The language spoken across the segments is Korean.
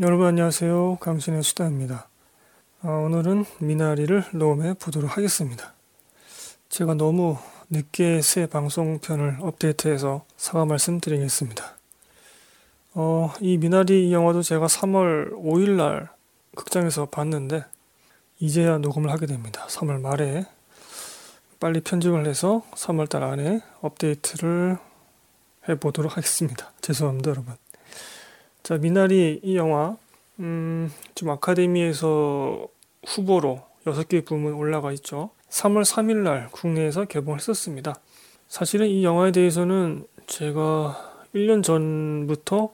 여러분 안녕하세요. 강신의 수다입니다. 어, 오늘은 미나리를 녹음해 보도록 하겠습니다. 제가 너무 늦게 새 방송편을 업데이트해서 사과 말씀드리겠습니다. 어, 이 미나리 영화도 제가 3월 5일 날 극장에서 봤는데 이제야 녹음을 하게 됩니다. 3월 말에 빨리 편집을 해서 3월 달 안에 업데이트를 해 보도록 하겠습니다. 죄송합니다, 여러분. 자, 미나리 이 영화 음, 지금 아카데미에서 후보로 6개 부문 올라가 있죠. 3월 3일 날 국내에서 개봉을 했었습니다. 사실은 이 영화에 대해서는 제가 1년 전부터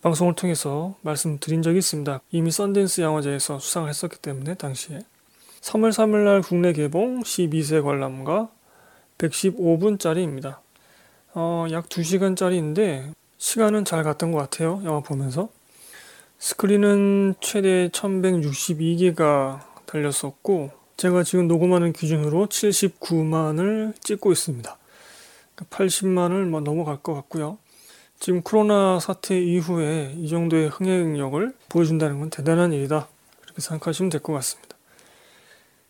방송을 통해서 말씀드린 적이 있습니다. 이미 썬댄스 영화제에서 수상을 했었기 때문에 당시에 3월 3일 날 국내 개봉 12세 관람가 115분짜리입니다. 어, 약 2시간짜리인데 시간은 잘 갔던 것 같아요. 영화 보면서. 스크린은 최대 1162개가 달렸었고, 제가 지금 녹음하는 기준으로 79만을 찍고 있습니다. 80만을 그러니까 뭐 넘어갈 것 같고요. 지금 코로나 사태 이후에 이 정도의 흥행력을 보여준다는 건 대단한 일이다. 그렇게 생각하시면 될 것 같습니다.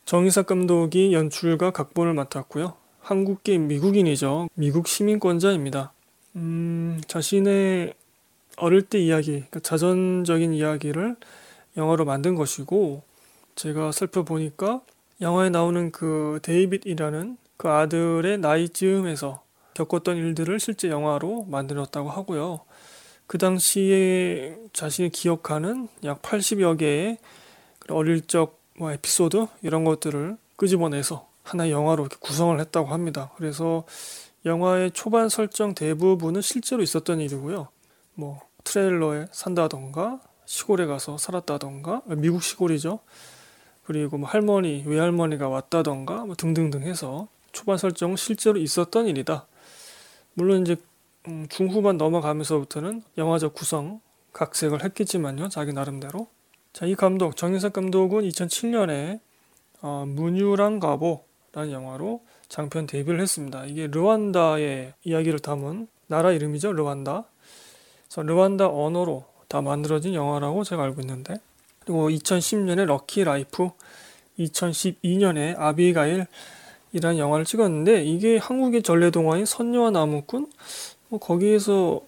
정이삭 감독이 연출과 각본을 맡았고요. 한국계 미국인이죠. 미국 시민권자입니다. 음, 자신의 어릴 때 이야기, 그러니까 자전적인 이야기를 영화로 만든 것이고, 제가 살펴보니까 영화에 나오는 그 데이빗이라는 그 아들의 나이 쯤에서 겪었던 일들을 실제 영화로 만들었다고 하고요. 그 당시에 자신이 기억하는 약 80여 개의 어릴 적 뭐 에피소드 이런 것들을 끄집어내서 하나의 영화로 구성을 했다고 합니다. 그래서 영화의 초반 설정 대부분은 실제로 있었던 일이고요. 뭐 트레일러에 산다던가 시골에 가서 살았다던가 미국 시골이죠. 그리고 뭐 할머니 외할머니가 왔다던가 뭐 등등등 해서 초반 설정은 실제로 있었던 일이다. 물론 이제 음, 중후반 넘어가면서부터는 영화적 구성 각색을 했겠지만요. 자기 나름대로. 자, 이 감독 정이삭 감독은 2007년에 어, 문유랑가보라는 영화로 장편 데뷔를 했습니다. 이게 르완다의 이야기를 담은 나라 이름이죠. 르완다. 그래서 르완다 언어로 다 만들어진 영화라고 제가 알고 있는데 그리고 2010년에 Lucky Life 2012년에 아비가일 이라는 영화를 찍었는데 이게 한국의 전래동화인 선녀와 나무꾼 뭐 거기에서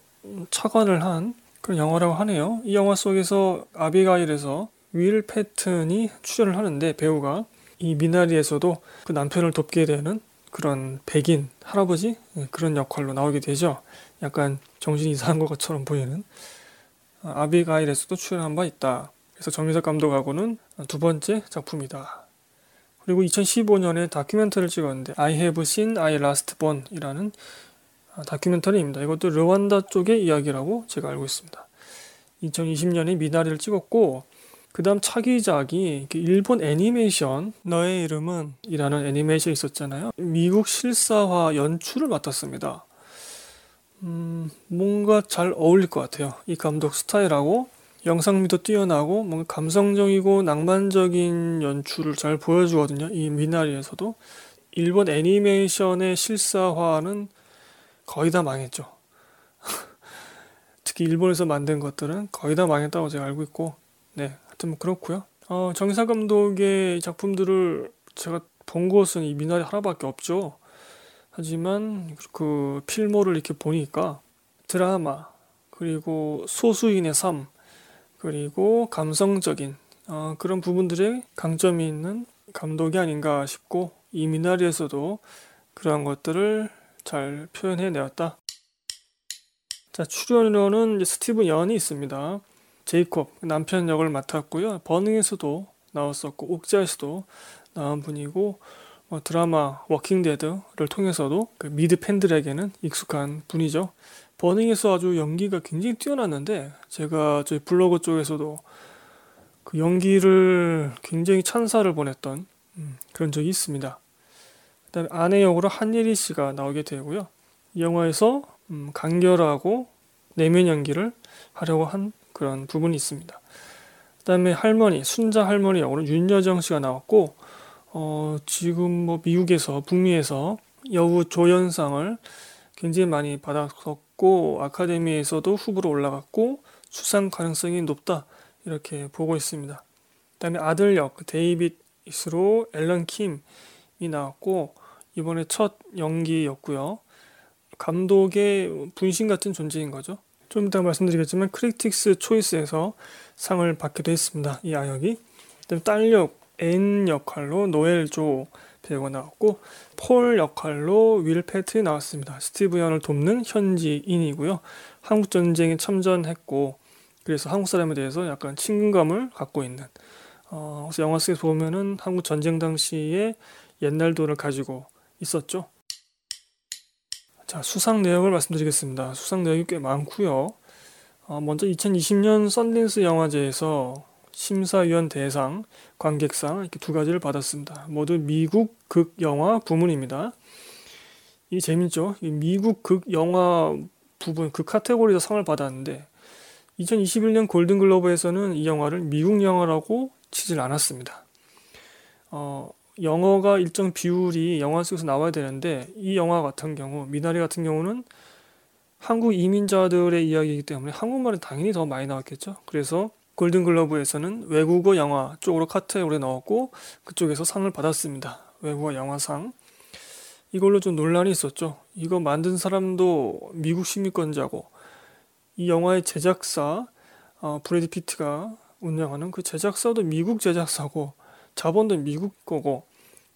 착안을 한 그런 영화라고 하네요. 이 영화 속에서 아비가일에서 윌 패튼이 출연을 하는데 배우가 이 미나리에서도 그 남편을 돕게 되는 그런 백인 할아버지 예, 그런 역할로 나오게 되죠. 약간 정신이 이상한 것처럼 보이는 아, 아비가일에서도 출연한 바 있다. 그래서 정유석 감독하고는 두 번째 작품이다. 그리고 2015년에 다큐멘터리를 찍었는데 I Have Seen I Last Born이라는 아, 다큐멘터리입니다. 이것도 르완다 쪽의 이야기라고 제가 알고 있습니다. 2020년에 미나리를 찍었고 그 다음 차기작이 일본 애니메이션 너의 이름은 이라는 애니메이션이 있었잖아요. 미국 실사화 연출을 맡았습니다. 음, 뭔가 잘 어울릴 것 같아요. 이 감독 스타일하고 영상미도 뛰어나고 뭔가 감성적이고 낭만적인 연출을 잘 보여주거든요. 이 미나리에서도 일본 애니메이션의 실사화는 거의 다 망했죠. 특히 일본에서 만든 것들은 거의 다 망했다고 제가 알고 있고, 네, 하여튼 뭐 그렇고요. 어, 정사 감독의 작품들을 제가 본 것은 이 미나리 하나밖에 없죠. 하지만 그 필모를 이렇게 보니까 드라마 그리고 소수인의 삶 그리고 감성적인 어, 그런 부분들에 강점이 있는 감독이 아닌가 싶고 이 미나리에서도 그러한 것들을 잘 표현해 내었다. 자 출연으로는 스티븐 연이 있습니다. 제이콥 남편 역을 맡았고요. 버닝에서도 나왔었고 옥자에서도 나온 분이고 어, 드라마 Walking Dead를 통해서도 그 미드 팬들에게는 익숙한 분이죠. 버닝에서 아주 연기가 굉장히 뛰어났는데 제가 저희 블로그 쪽에서도 그 연기를 굉장히 찬사를 보냈던 음, 그런 적이 있습니다. 그다음에 아내 역으로 한예리 씨가 나오게 되고요. 이 영화에서 음, 간결하고 내면 연기를 하려고 한 그런 부분이 있습니다. 그다음에 할머니 순자 할머니 역으로 윤여정 씨가 나왔고 어, 지금 뭐 미국에서 북미에서 여우 조연상을 굉장히 많이 받았었고 아카데미에서도 후보로 올라갔고 수상 가능성이 높다 이렇게 보고 있습니다. 그다음에 아들 역 그 데이빗 역으로 앨런 킴이 나왔고 이번에 첫 연기였고요. 감독의 분신 같은 존재인 거죠. 좀 이따 말씀드리겠지만 Critics Choice에서 상을 받기도 했습니다. 이 아역이. 그다음 딸역 앤 역할로 노엘 조 배우가 나왔고 폴 역할로 윌 패튼 나왔습니다. 스티븐 연을 돕는 현지인이고요. 한국 전쟁에 참전했고 그래서 한국 사람에 대해서 약간 친근감을 갖고 있는 어, 그래서 영화 속에서 보면은 한국 전쟁 당시에 옛날도를 가지고 있었죠. 자 수상 내역을 말씀드리겠습니다. 수상 내역이 꽤 많고요. 어, 먼저 2020년 썬댄스 영화제에서 심사위원 대상, 관객상 이렇게 두 가지를 받았습니다. 모두 미국 극 영화 부문입니다. 이 재밌죠? 이 미국 극 영화 부분 그 카테고리에서 상을 받았는데 2021년 골든글로브에서는 이 영화를 미국 영화라고 치질 않았습니다. 어, 영어가 일정 비율이 영화 속에서 나와야 되는데 이 영화 같은 경우 미나리 같은 경우는 한국 이민자들의 이야기이기 때문에 한국말은 당연히 더 많이 나왔겠죠. 그래서 골든글러브에서는 외국어 영화 쪽으로 카테고리에 넣었고 그쪽에서 상을 받았습니다. 외국어 영화상. 이걸로 좀 논란이 있었죠. 이거 만든 사람도 미국 시민권자고 이 영화의 제작사 어, 브래드 피트가 운영하는 그 제작사도 미국 제작사고 자본도 미국 거고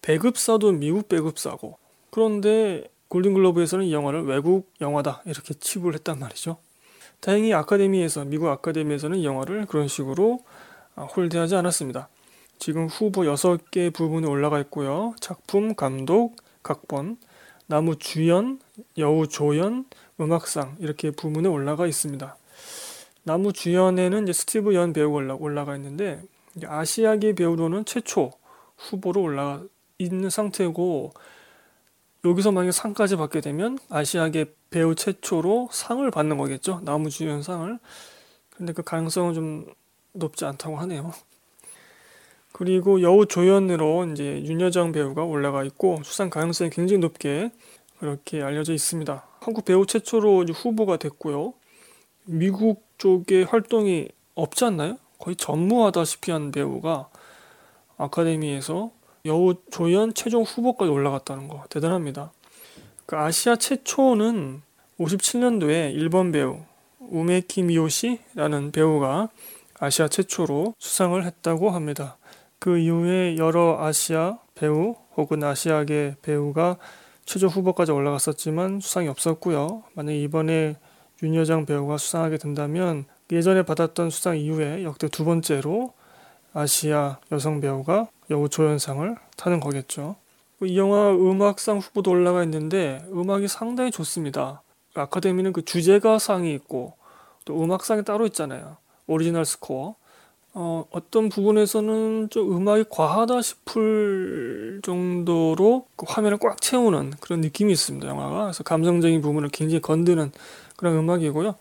배급사도 미국 배급사고 그런데 골든글러브에서는 이 영화를 외국 영화다 이렇게 칩을 했단 말이죠. 다행히 아카데미에서 미국 아카데미에서는 이 영화를 그런 식으로 아, 홀대하지 않았습니다. 지금 후보 6개 부분에 올라가 있고요. 작품, 감독, 각본, 나무 주연, 여우 조연, 음악상 이렇게 부문에 올라가 있습니다. 나무 주연에는 이제 스티브 연 배우가 올라가 있는데 아시아계 배우로는 최초 후보로 올라가 있는 상태고 여기서 만약에 상까지 받게 되면 아시아계 배우 최초로 상을 받는 거겠죠. 나무주연상을. 근데 그 가능성은 좀 높지 않다고 하네요. 그리고 여우 조연으로 이제 윤여정 배우가 올라가 있고 수상 가능성이 굉장히 높게 그렇게 알려져 있습니다. 한국 배우 최초로 후보가 됐고요. 미국 쪽에 활동이 없지 않나요? 거의 전무하다시피 한 배우가 아카데미에서 여우 조연 최종 후보까지 올라갔다는 거 대단합니다. 그 아시아 최초는 57년도에 일본 배우 우메키 미요시라는 배우가 아시아 최초로 수상을 했다고 합니다. 그 이후에 여러 아시아 배우 혹은 아시아계 배우가 최종 후보까지 올라갔었지만 수상이 없었고요. 만약 이번에 윤여정 배우가 수상하게 된다면 예전에 받았던 수상 이후에 역대 두 번째로 아시아 여성 배우가 여우 조연상을 타는 거겠죠. 이 영화 음악상 후보도 올라가 있는데 음악이 상당히 좋습니다. 아카데미는 그 주제가 상이 있고 또 음악상이 따로 있잖아요. original score. 어, 어떤 부분에서는 좀 음악이 과하다 싶을 정도로 그 화면을 꽉 채우는 그런 느낌이 있습니다. 영화가. 그래서 감성적인 부분을 굉장히 건드는 그런 음악이고요.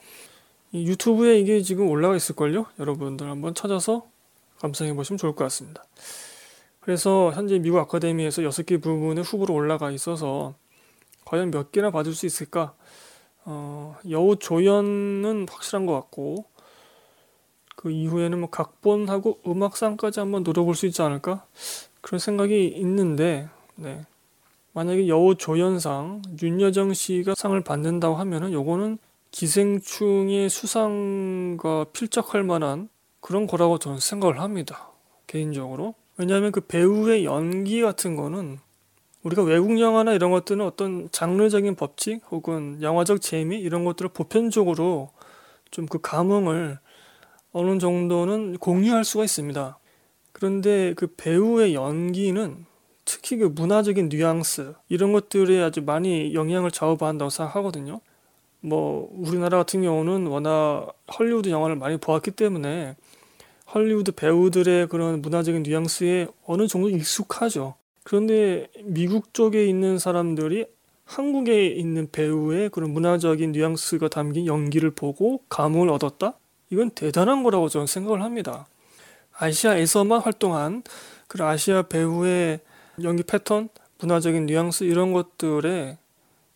유튜브에 이게 지금 올라가 있을걸요? 여러분들 한번 찾아서 감상해 보시면 좋을 것 같습니다. 그래서 현재 미국 아카데미에서 6개 부분에 후보로 올라가 있어서 과연 몇 개나 받을 수 있을까? 어, 여우 조연은 확실한 것 같고 그 이후에는 뭐 각본하고 음악상까지 한번 노려볼 수 있지 않을까? 그런 생각이 있는데 네. 만약에 여우 조연상 윤여정 씨가 상을 받는다고 하면은 요거는 기생충의 수상과 필적할 만한 그런 거라고 저는 생각을 합니다. 개인적으로. 왜냐하면 그 배우의 연기 같은 거는 우리가 외국 영화나 이런 것들은 어떤 장르적인 법칙 혹은 영화적 재미 이런 것들을 보편적으로 좀 그 감흥을 어느 정도는 공유할 수가 있습니다. 그런데 그 배우의 연기는 특히 그 문화적인 뉘앙스 이런 것들에 아주 많이 영향을 좌우받는다고 생각하거든요. 뭐 우리나라 같은 경우는 워낙 헐리우드 영화를 많이 보았기 때문에 헐리우드 배우들의 그런 문화적인 뉘앙스에 어느 정도 익숙하죠. 그런데 미국 쪽에 있는 사람들이 한국에 있는 배우의 그런 문화적인 뉘앙스가 담긴 연기를 보고 감흥을 얻었다? 이건 대단한 거라고 저는 생각을 합니다. 아시아에서만 활동한 그런 아시아 배우의 연기 패턴, 문화적인 뉘앙스 이런 것들에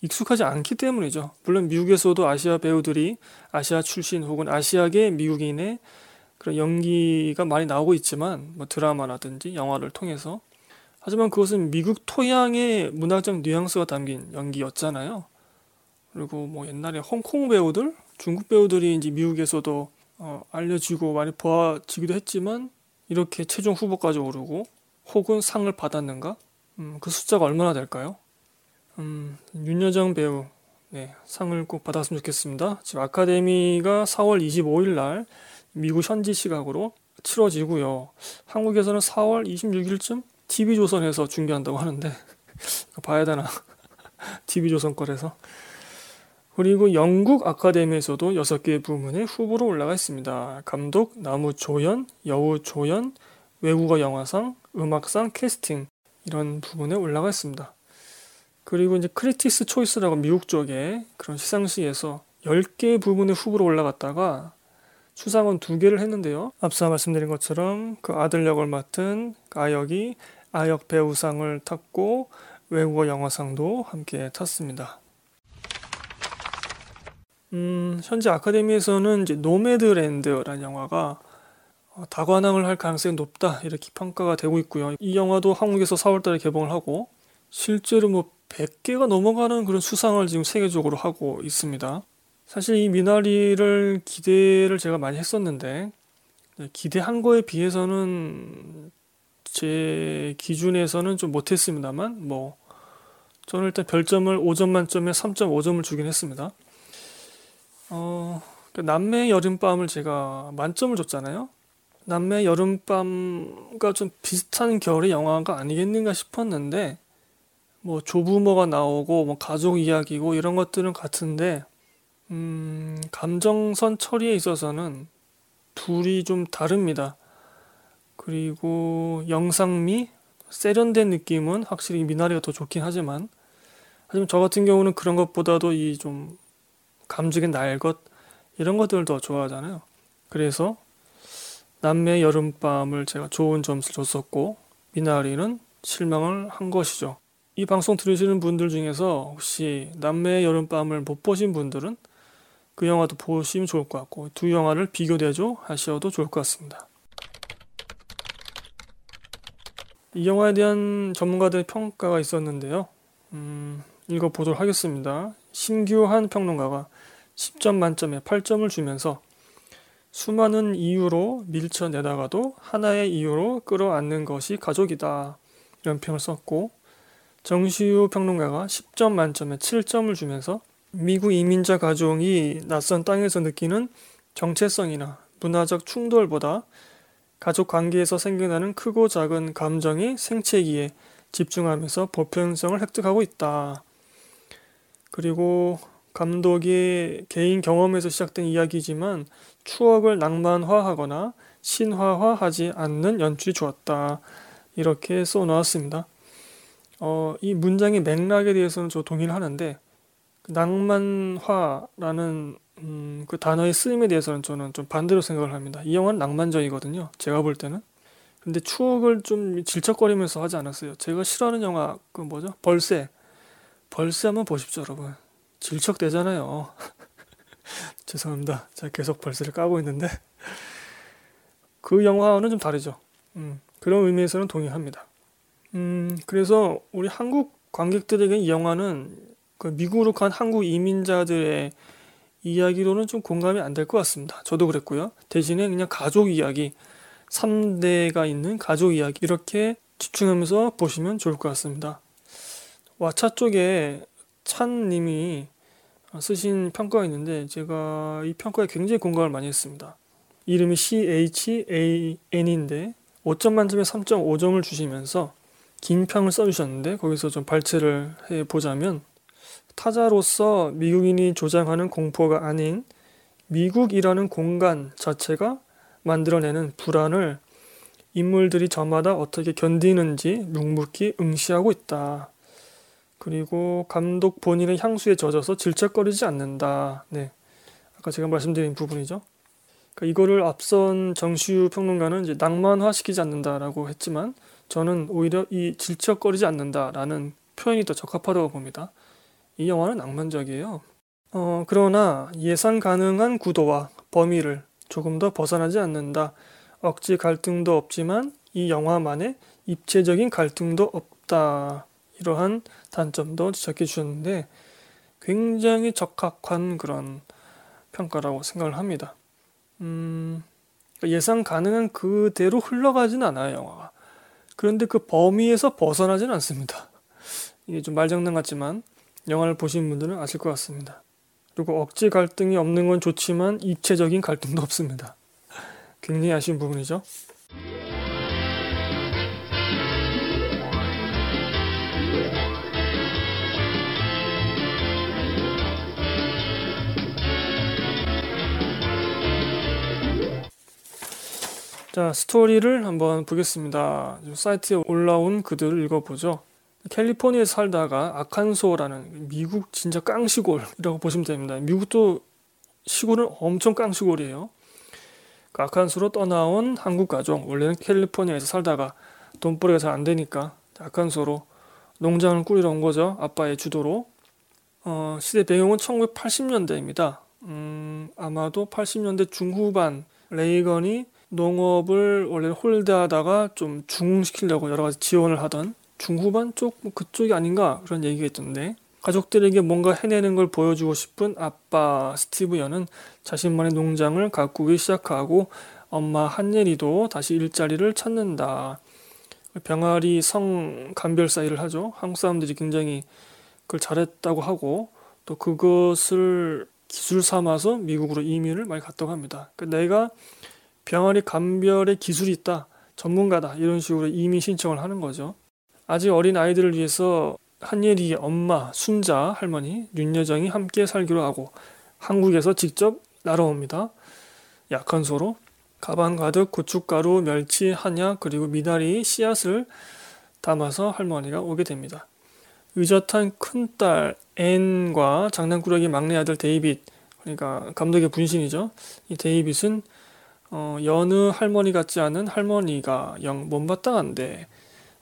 익숙하지 않기 때문이죠. 물론 미국에서도 아시아 배우들이 아시아 출신 혹은 아시아계 미국인의 그런 연기가 많이 나오고 있지만 뭐 드라마라든지 영화를 통해서 하지만 그것은 미국 토양의 문화적 뉘앙스가 담긴 연기였잖아요. 그리고 뭐 옛날에 홍콩 배우들, 중국 배우들이 이제 미국에서도 어, 알려지고 많이 보아지기도 했지만 이렇게 최종 후보까지 오르고 혹은 상을 받았는가? 음, 그 숫자가 얼마나 될까요? 음, 윤여정 배우 네, 상을 꼭 받았으면 좋겠습니다. 지금 아카데미가 4월 25일 날 미국 현지 시각으로 치러지고요. 한국에서는 4월 26일쯤 TV조선에서 중계한다고 하는데 봐야 되나? TV조선 거래서 그리고 영국 아카데미에서도 6개 부문에 후보로 올라가 있습니다. 감독, 나무 조연, 여우 조연, 외국어 영화상, 음악상, 캐스팅 이런 부분에 올라가 있습니다. 그리고 이제 Critics Choice라고 미국 쪽에 그런 시상식에서 10개 부분에 후보로 올라갔다가 수상은 2개를 했는데요. 앞서 말씀드린 것처럼 그 아들 역을 맡은 아역이 아역 배우상을 탔고 외국어 영화상도 함께 탔습니다. 음, 현재 아카데미에서는 이제 노매드랜드라는 영화가 어, 다관왕을 할 가능성이 높다 이렇게 평가가 되고 있고요. 이 영화도 한국에서 4월달에 개봉을 하고 실제로 뭐 100개가 넘어가는 그런 수상을 지금 세계적으로 하고 있습니다. 사실 이 미나리를 기대를 제가 많이 했었는데 네, 기대한 거에 비해서는 제 기준에서는 좀 못했습니다만 뭐 저는 일단 별점을 5점 만점에 3.5점을 주긴 했습니다. 어, 그 남매 여름밤을 제가 만점을 줬잖아요. 남매 여름밤과 좀 비슷한 결의 영화가 아니겠는가 싶었는데 뭐 조부모가 나오고 뭐 가족 이야기고 이런 것들은 같은데 음, 감정선 처리에 있어서는 둘이 좀 다릅니다. 그리고 영상미, 세련된 느낌은 확실히 미나리가 더 좋긴 하지만 하지만 저 같은 경우는 그런 것보다도 이 좀 감정의 날것 이런 것들을 더 좋아하잖아요. 그래서 남매 여름밤을 제가 좋은 점수를 줬었고 미나리는 실망을 한 것이죠. 이 방송 들으시는 분들 중에서 혹시 남매의 여름밤을 못 보신 분들은 그 영화도 보시면 좋을 것 같고 두 영화를 비교대조 하셔도 좋을 것 같습니다. 이 영화에 대한 전문가들의 평가가 있었는데요. 음, 읽어보도록 하겠습니다. 신규한 평론가가 10점 만점에 8점을 주면서 수많은 이유로 밀쳐내다가도 하나의 이유로 끌어안는 것이 가족이다. 이런 평을 썼고 정시우 평론가가 10점 만점에 7점을 주면서 미국 이민자 가족이 낯선 땅에서 느끼는 정체성이나 문화적 충돌보다 가족 관계에서 생겨나는 크고 작은 감정의 생채기에 집중하면서 보편성을 획득하고 있다. 그리고 감독의 개인 경험에서 시작된 이야기지만 추억을 낭만화하거나 신화화하지 않는 연출이 좋았다. 이렇게 써놓았습니다. 어, 이 문장의 맥락에 대해서는 저 동의를 하는데 그 낭만화라는 음, 그 단어의 쓰임에 대해서는 저는 좀 반대로 생각을 합니다. 이 영화는 낭만적이거든요. 제가 볼 때는. 근데 추억을 좀 질척거리면서 하지 않았어요. 제가 싫어하는 영화 그 뭐죠? 벌새. 벌새 한번 보십시오, 여러분. 질척대잖아요. 죄송합니다. 제가 계속 벌새를 까고 있는데 그 영화와는 좀 다르죠. 음, 그런 의미에서는 동의합니다. 음, 그래서 우리 한국 관객들에게 이 영화는 그 미국으로 간 한국 이민자들의 이야기로는 좀 공감이 안 될 것 같습니다. 저도 그랬고요. 대신에 그냥 가족 이야기, 3대가 있는 가족 이야기 이렇게 집중하면서 보시면 좋을 것 같습니다. 와차 쪽에 찬 님이 쓰신 평가가 있는데 제가 이 평가에 굉장히 공감을 많이 했습니다. 이름이 CHAN인데 5점 만점에 3.5점을 주시면서 긴 평을 써주셨는데 거기서 좀 발췌를 해보자면 타자로서 미국인이 조장하는 공포가 아닌 미국이라는 공간 자체가 만들어내는 불안을 인물들이 저마다 어떻게 견디는지 묵묵히 응시하고 있다. 그리고 감독 본인의 향수에 젖어서 질척거리지 않는다. 네. 아까 제가 말씀드린 부분이죠. 그러니까 이거를 앞선 정시우 평론가는 이제 낭만화시키지 않는다라고 했지만 저는 오히려 이 질척거리지 않는다라는 표현이 더 적합하다고 봅니다. 이 영화는 낭만적이에요. 어, 그러나 예상 가능한 구도와 범위를 조금 더 벗어나지 않는다. 억지 갈등도 없지만 이 영화만의 입체적인 갈등도 없다. 이러한 단점도 지적해 주셨는데 굉장히 적합한 그런 평가라고 생각을 합니다. 음, 예상 가능한 그대로 흘러가진 않아요, 영화가. 그런데 그 범위에서 벗어나진 않습니다. 이게 좀 말장난 같지만 영화를 보신 분들은 아실 것 같습니다. 그리고 억지 갈등이 없는 건 좋지만 입체적인 갈등도 없습니다. 굉장히 아쉬운 부분이죠. 자, 스토리를 한번 보겠습니다. 사이트에 올라온 글들을 읽어보죠. 캘리포니아에 살다가 아칸소라는 미국 진짜 깡시골이라고 보시면 됩니다. 미국도 시골은 엄청 깡시골이에요. 그 아칸소로 떠나온 한국 가족, 원래는 캘리포니아에서 살다가 돈벌이가 잘 안 되니까 아칸소로 농장을 꾸리러 온 거죠. 아빠의 주도로. 어, 시대 배경은 1980년대입니다. 음, 아마도 80년대 중후반 레이건이 농업을 원래 홀드하다가 좀 중흥시키려고 여러 가지 지원을 하던 중후반 쪽 뭐 그쪽이 아닌가 그런 얘기가 있던데 가족들에게 뭔가 해내는 걸 보여주고 싶은 아빠 스티브 연은 자신만의 농장을 가꾸기 시작하고 엄마 한예리도 다시 일자리를 찾는다. 병아리 성 간별 사이를 하죠. 한국 사람들이 굉장히 그걸 잘했다고 하고 또 그것을 기술 삼아서 미국으로 이민을 많이 갔다고 합니다. 그러니까 내가 병아리 감별의 기술이 있다, 전문가다 이런 식으로 이민 신청을 하는 거죠. 아직 어린 아이들을 위해서 한예리의 엄마, 순자 할머니 윤여정이 함께 살기로 하고 한국에서 직접 날아옵니다. 약한 소로 가방 가득 고춧가루, 멸치, 한약 그리고 미나리, 씨앗을 담아서 할머니가 오게 됩니다. 의젓한 큰딸 앤과 장난꾸러기 막내 아들 데이빗 그러니까 감독의 분신이죠. 이 데이빗은 어, 여느 할머니 같지 않은 할머니가 영 못마땅한데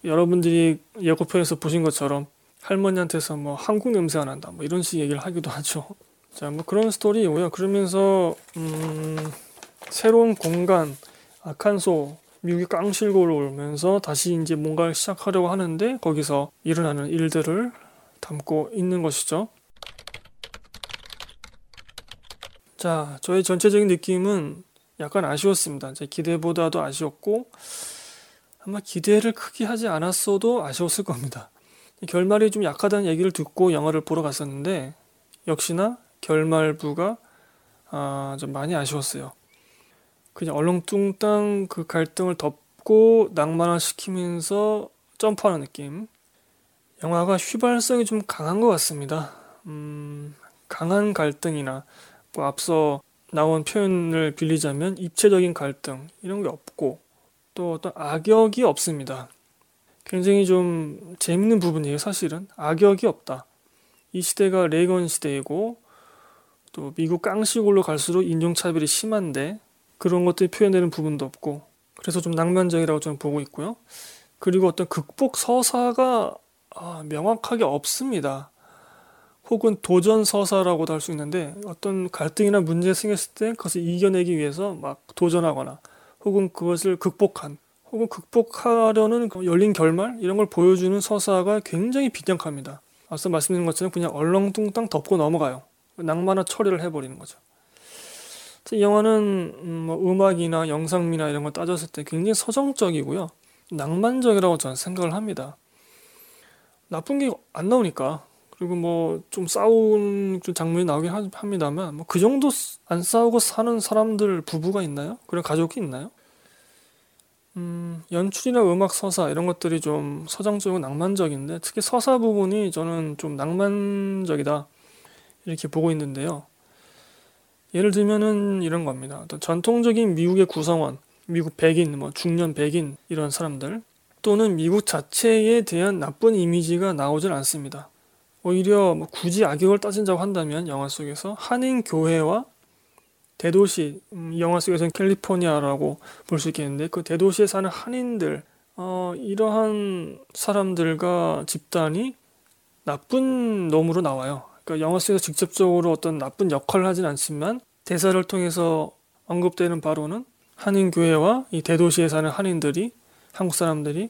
여러분들이 예고편에서 보신 것처럼 할머니한테서 뭐 한국 냄새가 난다 뭐 이런 식 얘기를 하기도 하죠. 자, 뭐 그런 스토리이고요. 그러면서 음, 새로운 공간 아칸소 미국이 깡실고를 오면서 다시 이제 뭔가를 시작하려고 하는데 거기서 일어나는 일들을 담고 있는 것이죠. 자, 저의 전체적인 느낌은 약간 아쉬웠습니다. 제 기대보다도 아쉬웠고 아마 기대를 크게 하지 않았어도 아쉬웠을 겁니다. 결말이 좀 약하다는 얘기를 듣고 영화를 보러 갔었는데 역시나 결말부가 아, 좀 많이 아쉬웠어요. 그냥 얼렁뚱땅 그 갈등을 덮고 낭만화시키면서 점프하는 느낌. 영화가 휘발성이 좀 강한 것 같습니다. 음, 강한 갈등이나 뭐 앞서 나온 표현을 빌리자면 입체적인 갈등 이런 게 없고 또 어떤 악역이 없습니다. 굉장히 좀 재밌는 부분이에요, 사실은. 악역이 없다. 이 시대가 레이건 시대이고 또 미국 깡시골로 갈수록 인종차별이 심한데 그런 것들이 표현되는 부분도 없고 그래서 좀 낭만적이라고 저는 보고 있고요. 그리고 어떤 극복 서사가 아, 명확하게 없습니다. 혹은 도전 서사라고도 할 수 있는데 어떤 갈등이나 문제 생겼을 때 그것을 이겨내기 위해서 막 도전하거나 혹은 그것을 극복한 혹은 극복하려는 그 열린 결말 이런 걸 보여주는 서사가 굉장히 빈약합니다. 앞서 말씀드린 것처럼 그냥 얼렁뚱땅 덮고 넘어가요. 낭만화 처리를 해버리는 거죠. 이 영화는 음, 뭐 음악이나 영상미나 이런 걸 따졌을 때 굉장히 서정적이고요. 낭만적이라고 저는 생각을 합니다. 나쁜 게 안 나오니까 그리고 뭐 좀 싸운 장면이 나오긴 합니다만 뭐 그 정도 안 싸우고 사는 사람들 부부가 있나요? 그런 가족이 있나요? 음, 연출이나 음악 서사 이런 것들이 좀 서정적이고 낭만적인데 특히 서사 부분이 저는 좀 낭만적이다 이렇게 보고 있는데요. 예를 들면은 이런 겁니다. 전통적인 미국의 구성원, 미국 백인, 뭐 중년 백인 이런 사람들 또는 미국 자체에 대한 나쁜 이미지가 나오질 않습니다. 오히려 뭐 굳이 악역을 따진다고 한다면 영화 속에서 한인 교회와 대도시 음, 영화 속에서는 캘리포니아라고 볼 수 있겠는데 그 대도시에 사는 한인들 어, 이러한 사람들과 집단이 나쁜 놈으로 나와요. 그러니까 영화 속에서 직접적으로 어떤 나쁜 역할을 하진 않지만 대사를 통해서 언급되는 바로는 한인 교회와 이 대도시에 사는 한인들이 한국 사람들이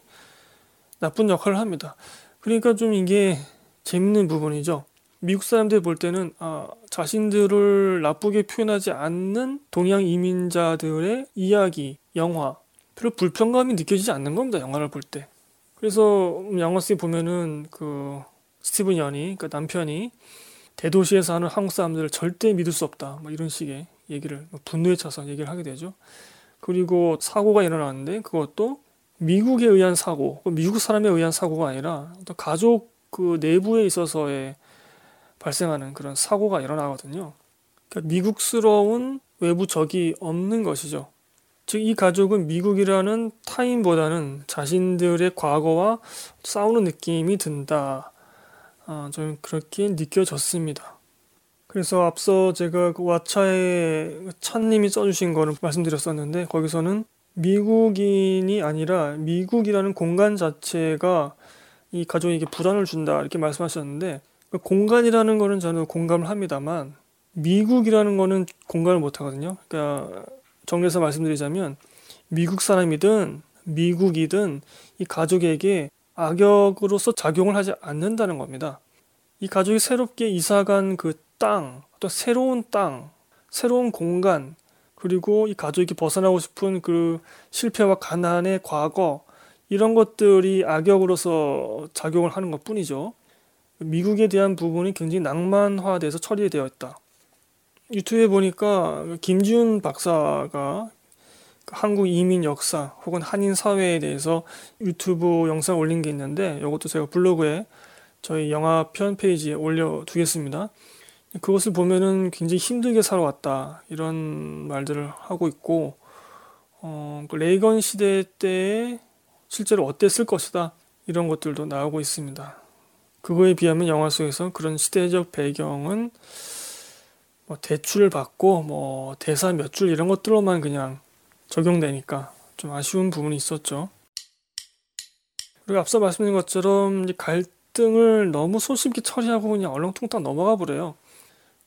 나쁜 역할을 합니다. 그러니까 좀 이게 재밌는 부분이죠. 미국 사람들 볼 때는 아, 자신들을 나쁘게 표현하지 않는 동양 이민자들의 이야기, 영화, 별로 불편감이 느껴지지 않는 겁니다. 영화를 볼 때. 그래서 영화 속에 보면은 그 스티븐 연이, 그 남편이 대도시에서 하는 한국 사람들을 절대 믿을 수 없다. 뭐 이런 식의 얘기를 분노에 차서 얘기를 하게 되죠. 그리고 사고가 일어났는데 그것도 미국에 의한 사고, 미국 사람에 의한 사고가 아니라 또 가족 그 내부에 있어서의 발생하는 그런 사고가 일어나거든요. 그러니까 미국스러운 외부 적이 없는 것이죠. 즉, 이 가족은 미국이라는 타인보다는 자신들의 과거와 싸우는 느낌이 든다. 아, 좀 그렇게 느껴졌습니다. 그래서 앞서 제가 그 왓챠에 찬님이 써주신 거를 말씀드렸었는데 거기서는 미국인이 아니라 미국이라는 공간 자체가 이 가족에게 불안을 준다 이렇게 말씀하셨는데 그 공간이라는 거는 저는 공감을 합니다만 미국이라는 거는 공감을 못 하거든요. 그러니까 정리해서 말씀드리자면 미국 사람이든 미국이든 이 가족에게 악역으로서 작용을 하지 않는다는 겁니다. 이 가족이 새롭게 이사간 그 땅, 또 새로운 땅, 새로운 공간, 그리고 이 가족이 벗어나고 싶은 그 실패와 가난의 과거, 이런 것들이 악역으로서 작용을 하는 것 뿐이죠. 미국에 대한 부분이 굉장히 낭만화돼서 처리되어 있다. 유튜브에 보니까 김지훈 박사가 한국 이민 역사 혹은 한인 사회에 대해서 유튜브 영상 올린 게 있는데 이것도 제가 블로그에 저희 영화 편 페이지에 올려두겠습니다. 그것을 보면은 굉장히 힘들게 살아왔다 이런 말들을 하고 있고 어, 그 레이건 시대 때 실제로 어땠을 것이다 이런 것들도 나오고 있습니다. 그거에 비하면 영화 속에서 그런 시대적 배경은 뭐 대출 받고 뭐 대사 몇 줄 이런 것들로만 그냥 적용되니까 좀 아쉬운 부분이 있었죠. 그리고 앞서 말씀드린 것처럼 갈등을 너무 손쉽게 처리하고 그냥 얼렁뚱땅 넘어가 버려요.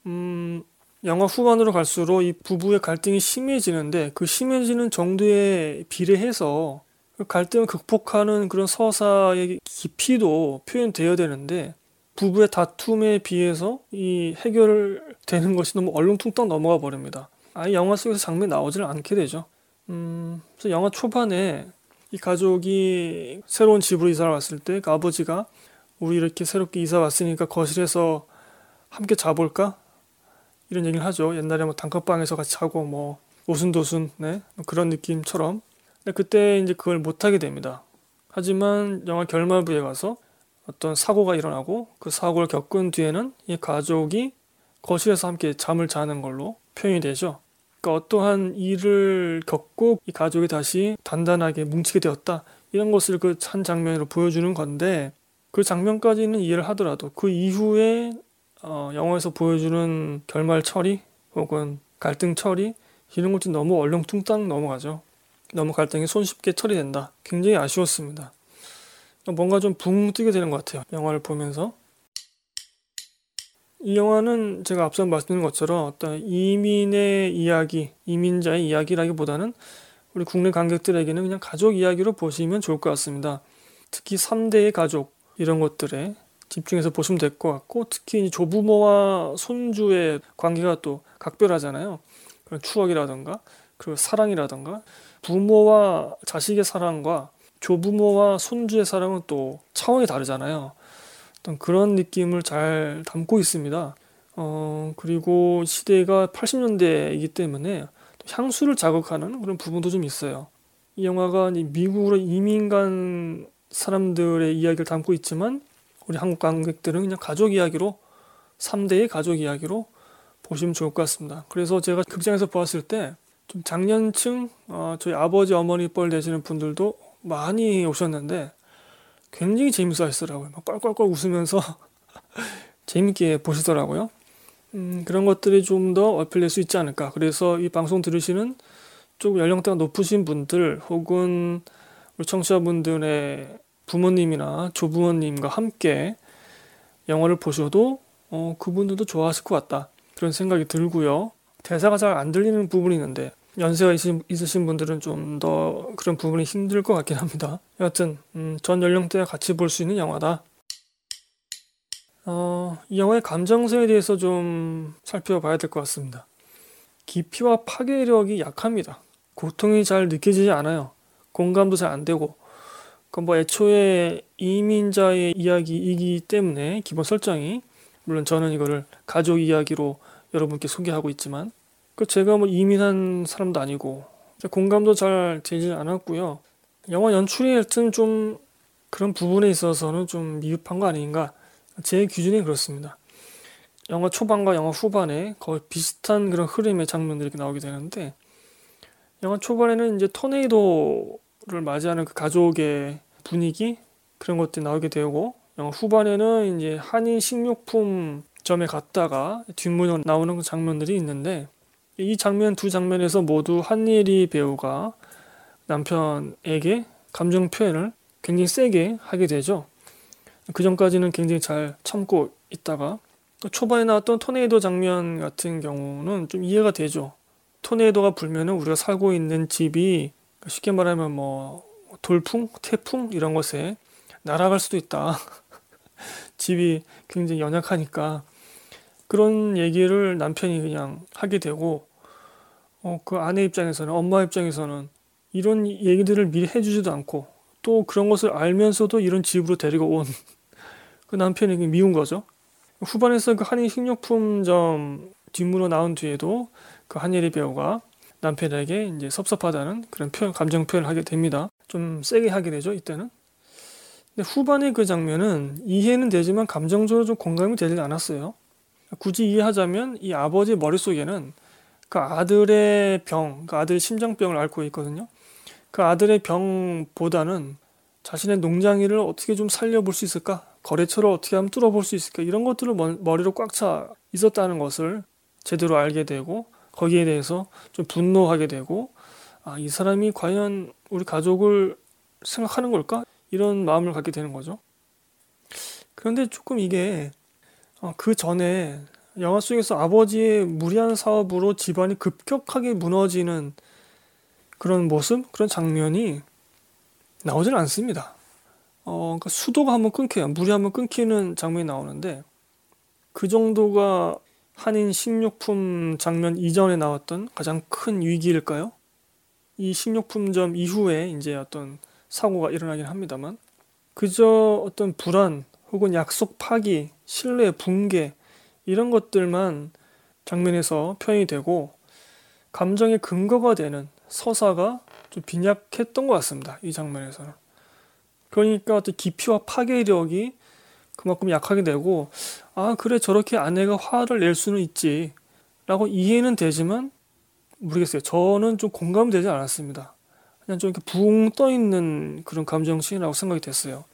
음, 영화 후반으로 갈수록 이 부부의 갈등이 심해지는데 그 심해지는 정도에 비례해서 그 갈등을 극복하는 그런 서사의 깊이도 표현되어야 되는데 부부의 다툼에 비해서 이 해결되는 것이 너무 얼렁뚱땅 넘어가 버립니다. 아예 영화 속에서 장면이 나오질 않게 되죠. 음, 그래서 영화 초반에 이 가족이 새로운 집으로 이사를 왔을 때 그 아버지가 우리 이렇게 새롭게 이사 왔으니까 거실에서 함께 자볼까? 이런 얘기를 하죠. 옛날에 뭐 단칸방에서 같이 자고 뭐 오순도순 네? 뭐 그런 느낌처럼 근데 그때 이제 그걸 못하게 됩니다. 하지만 영화 결말부에 가서 어떤 사고가 일어나고 그 사고를 겪은 뒤에는 이 가족이 거실에서 함께 잠을 자는 걸로 표현이 되죠. 그러니까 어떠한 일을 겪고 이 가족이 다시 단단하게 뭉치게 되었다. 이런 것을 그 한 장면으로 보여주는 건데 그 장면까지는 이해를 하더라도 그 이후에 어, 영화에서 보여주는 결말 처리 혹은 갈등 처리 이런 것이 너무 얼렁뚱땅 넘어가죠. 너무 갈등이 손쉽게 처리된다. 굉장히 아쉬웠습니다. 뭔가 좀 붕 뜨게 되는 것 같아요. 영화를 보면서. 이 영화는 제가 앞서 말씀드린 것처럼 어떤 이민의 이야기, 이민자의 이야기라기보다는 우리 국내 관객들에게는 그냥 가족 이야기로 보시면 좋을 것 같습니다. 특히 3대의 가족, 이런 것들에 집중해서 보시면 될 것 같고, 특히 조부모와 손주의 관계가 또 각별하잖아요. 그런 추억이라던가, 그 사랑이라던가, 부모와 자식의 사랑과 조부모와 손주의 사랑은 또 차원이 다르잖아요. 어떤 그런 느낌을 잘 담고 있습니다. 어, 그리고 시대가 80년대이기 때문에 향수를 자극하는 그런 부분도 좀 있어요. 이 영화가 미국으로 이민 간 사람들의 이야기를 담고 있지만 우리 한국 관객들은 그냥 가족 이야기로 3대의 가족 이야기로 보시면 좋을 것 같습니다. 그래서 제가 극장에서 보았을 때 좀 장년층 어, 저희 아버지 어머니 뻘 되시는 분들도 많이 오셨는데 굉장히 재밌어 하시더라고요. 막 껄껄껄 웃으면서 재밌게 보시더라고요. 음, 그런 것들이 좀 더 어필될 수 있지 않을까. 그래서 이 방송 들으시는 좀 연령대가 높으신 분들 혹은 우리 청취자분들의 부모님이나 조부모님과 함께 영화를 보셔도 어, 그분들도 좋아하실 것 같다. 그런 생각이 들고요. 대사가 잘 안 들리는 부분이 있는데 연세가 있으신, 있으신 분들은 좀 더 그런 부분이 힘들 것 같긴 합니다. 여하튼 음, 전 연령대와 같이 볼 수 있는 영화다. 어, 이 영화의 감정선에 대해서 좀 살펴봐야 될 것 같습니다. 깊이와 파괴력이 약합니다. 고통이 잘 느껴지지 않아요. 공감도 잘 안 되고. 그뭐 애초에 이민자의 이야기이기 때문에 기본 설정이 물론 저는 이거를 가족 이야기로 여러분께 소개하고 있지만 그 제가 뭐 이민한 사람도 아니고 공감도 잘 되지 않았고요. 영화 연출이 하여튼 좀 그런 부분에 있어서는 좀 미흡한 거 아닌가 제 기준이 그렇습니다. 영화 초반과 영화 후반에 거의 비슷한 그런 흐름의 장면들이 나오게 되는데 영화 초반에는 이제 토네이도를 맞이하는 그 가족의 분위기 그런 것들이 나오게 되고 영화 후반에는 이제 한인 식료품점에 갔다가 뒷문으로 나오는 그 장면들이 있는데 이 장면 두 장면에서 모두 한예리 배우가 남편에게 감정 표현을 굉장히 세게 하게 되죠. 그 전까지는 굉장히 잘 참고 있다가 초반에 나왔던 토네이도 장면 같은 경우는 좀 이해가 되죠. 토네이도가 불면은 우리가 살고 있는 집이 쉽게 말하면 뭐 돌풍, 태풍 이런 것에 날아갈 수도 있다. 집이 굉장히 연약하니까 그런 얘기를 남편이 그냥 하게 되고 어, 그 아내 입장에서는 엄마 입장에서는 이런 얘기들을 미리 해주지도 않고 또 그런 것을 알면서도 이런 집으로 데리고 온 그 남편이 미운 거죠. 후반에서 그 한인 식료품점 뒷문으로 나온 뒤에도 그 한예리 배우가 남편에게 이제 섭섭하다는 그런 표현, 감정 표현을 하게 됩니다. 좀 세게 하게 되죠, 이때는. 근데 후반의 그 장면은 이해는 되지만 감정적으로 좀 공감이 되지 않았어요. 굳이 이해하자면 이 아버지 머릿속에는 그 아들의 병, 그 아들 심장병을 앓고 있거든요. 그 아들의 병보다는 자신의 농장 일을 어떻게 좀 살려볼 수 있을까? 거래처를 어떻게 하면 뚫어볼 수 있을까? 이런 것들을 머리로 꽉 차 있었다는 것을 제대로 알게 되고 거기에 대해서 좀 분노하게 되고 아, 이 사람이 과연 우리 가족을 생각하는 걸까? 이런 마음을 갖게 되는 거죠. 그런데 조금 이게 어, 그 전에 영화 속에서 아버지의 무리한 사업으로 집안이 급격하게 무너지는 그런 모습, 그런 장면이 나오질 않습니다. 어, 그러니까 수도가 한번 끊겨요. 물이 한번 끊기는 장면이 나오는데 그 정도가 한인 식료품 장면 이전에 나왔던 가장 큰 위기일까요? 이 식료품점 이후에 이제 어떤 사고가 일어나긴 합니다만 그저 어떤 불안 혹은 약속 파기, 신뢰 붕괴 이런 것들만 장면에서 표현이 되고 감정의 근거가 되는 서사가 좀 빈약했던 것 같습니다. 이 장면에서는. 그러니까 어떤 깊이와 파괴력이 그만큼 약하게 되고 아 그래 저렇게 아내가 화를 낼 수는 있지 라고 이해는 되지만 모르겠어요 저는 좀 공감되지 않았습니다 그냥 좀 이렇게 붕 떠있는 그런 감정씬이라고 생각이 됐어요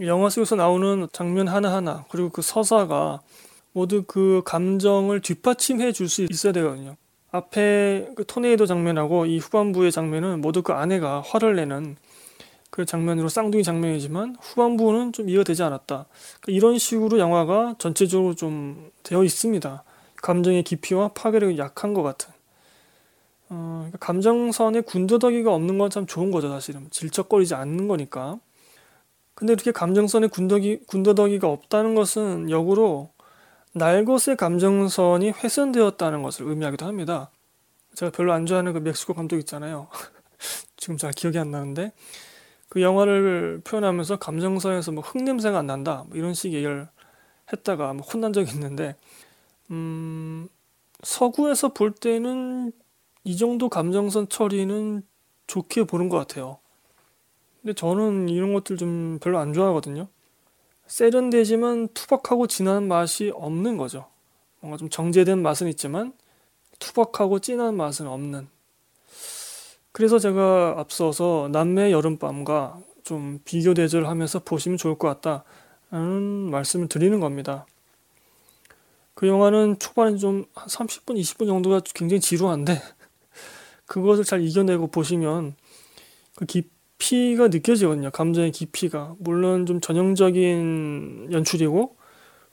영화 속에서 나오는 장면 하나하나 그리고 그 서사가 모두 그 감정을 뒷받침해 줄 수 있어야 되거든요 앞에 그 토네이도 장면하고 이 후반부의 장면은 모두 그 아내가 화를 내는 그 장면으로 쌍둥이 장면이지만 후반부는 좀 이해가 되지 않았다. 그러니까 이런 식으로 영화가 전체적으로 좀 되어 있습니다. 감정의 깊이와 파괴력이 약한 것 같은. 어, 그러니까 감정선에 군더더기가 없는 건 참 좋은 거죠, 사실은. 질척거리지 않는 거니까. 근데 이렇게 감정선에 군더기, 군더더기가 없다는 것은 역으로 날것의 감정선이 훼손되었다는 것을 의미하기도 합니다. 제가 별로 안 좋아하는 그 멕시코 감독 있잖아요. 지금 잘 기억이 안 나는데 그 영화를 표현하면서 감정선에서 뭐 흙냄새가 안 난다 뭐 이런 식의 얘기를 했다가 뭐 혼난 적이 있는데 음, 서구에서 볼 때는 이 정도 감정선 처리는 좋게 보는 것 같아요. 근데 저는 이런 것들 좀 별로 안 좋아하거든요. 세련되지만 투박하고 진한 맛이 없는 거죠. 뭔가 좀 정제된 맛은 있지만 투박하고 진한 맛은 없는 그래서 제가 앞서서 남매 여름밤과 좀 비교 대조를 하면서 보시면 좋을 것 같다라는 말씀을 드리는 겁니다. 그 영화는 초반에 좀한 30분, 20분 정도가 굉장히 지루한데 그것을 잘 이겨내고 보시면 그 깊 이가 느껴지거든요. 감정의 깊이가. 물론 좀 전형적인 연출이고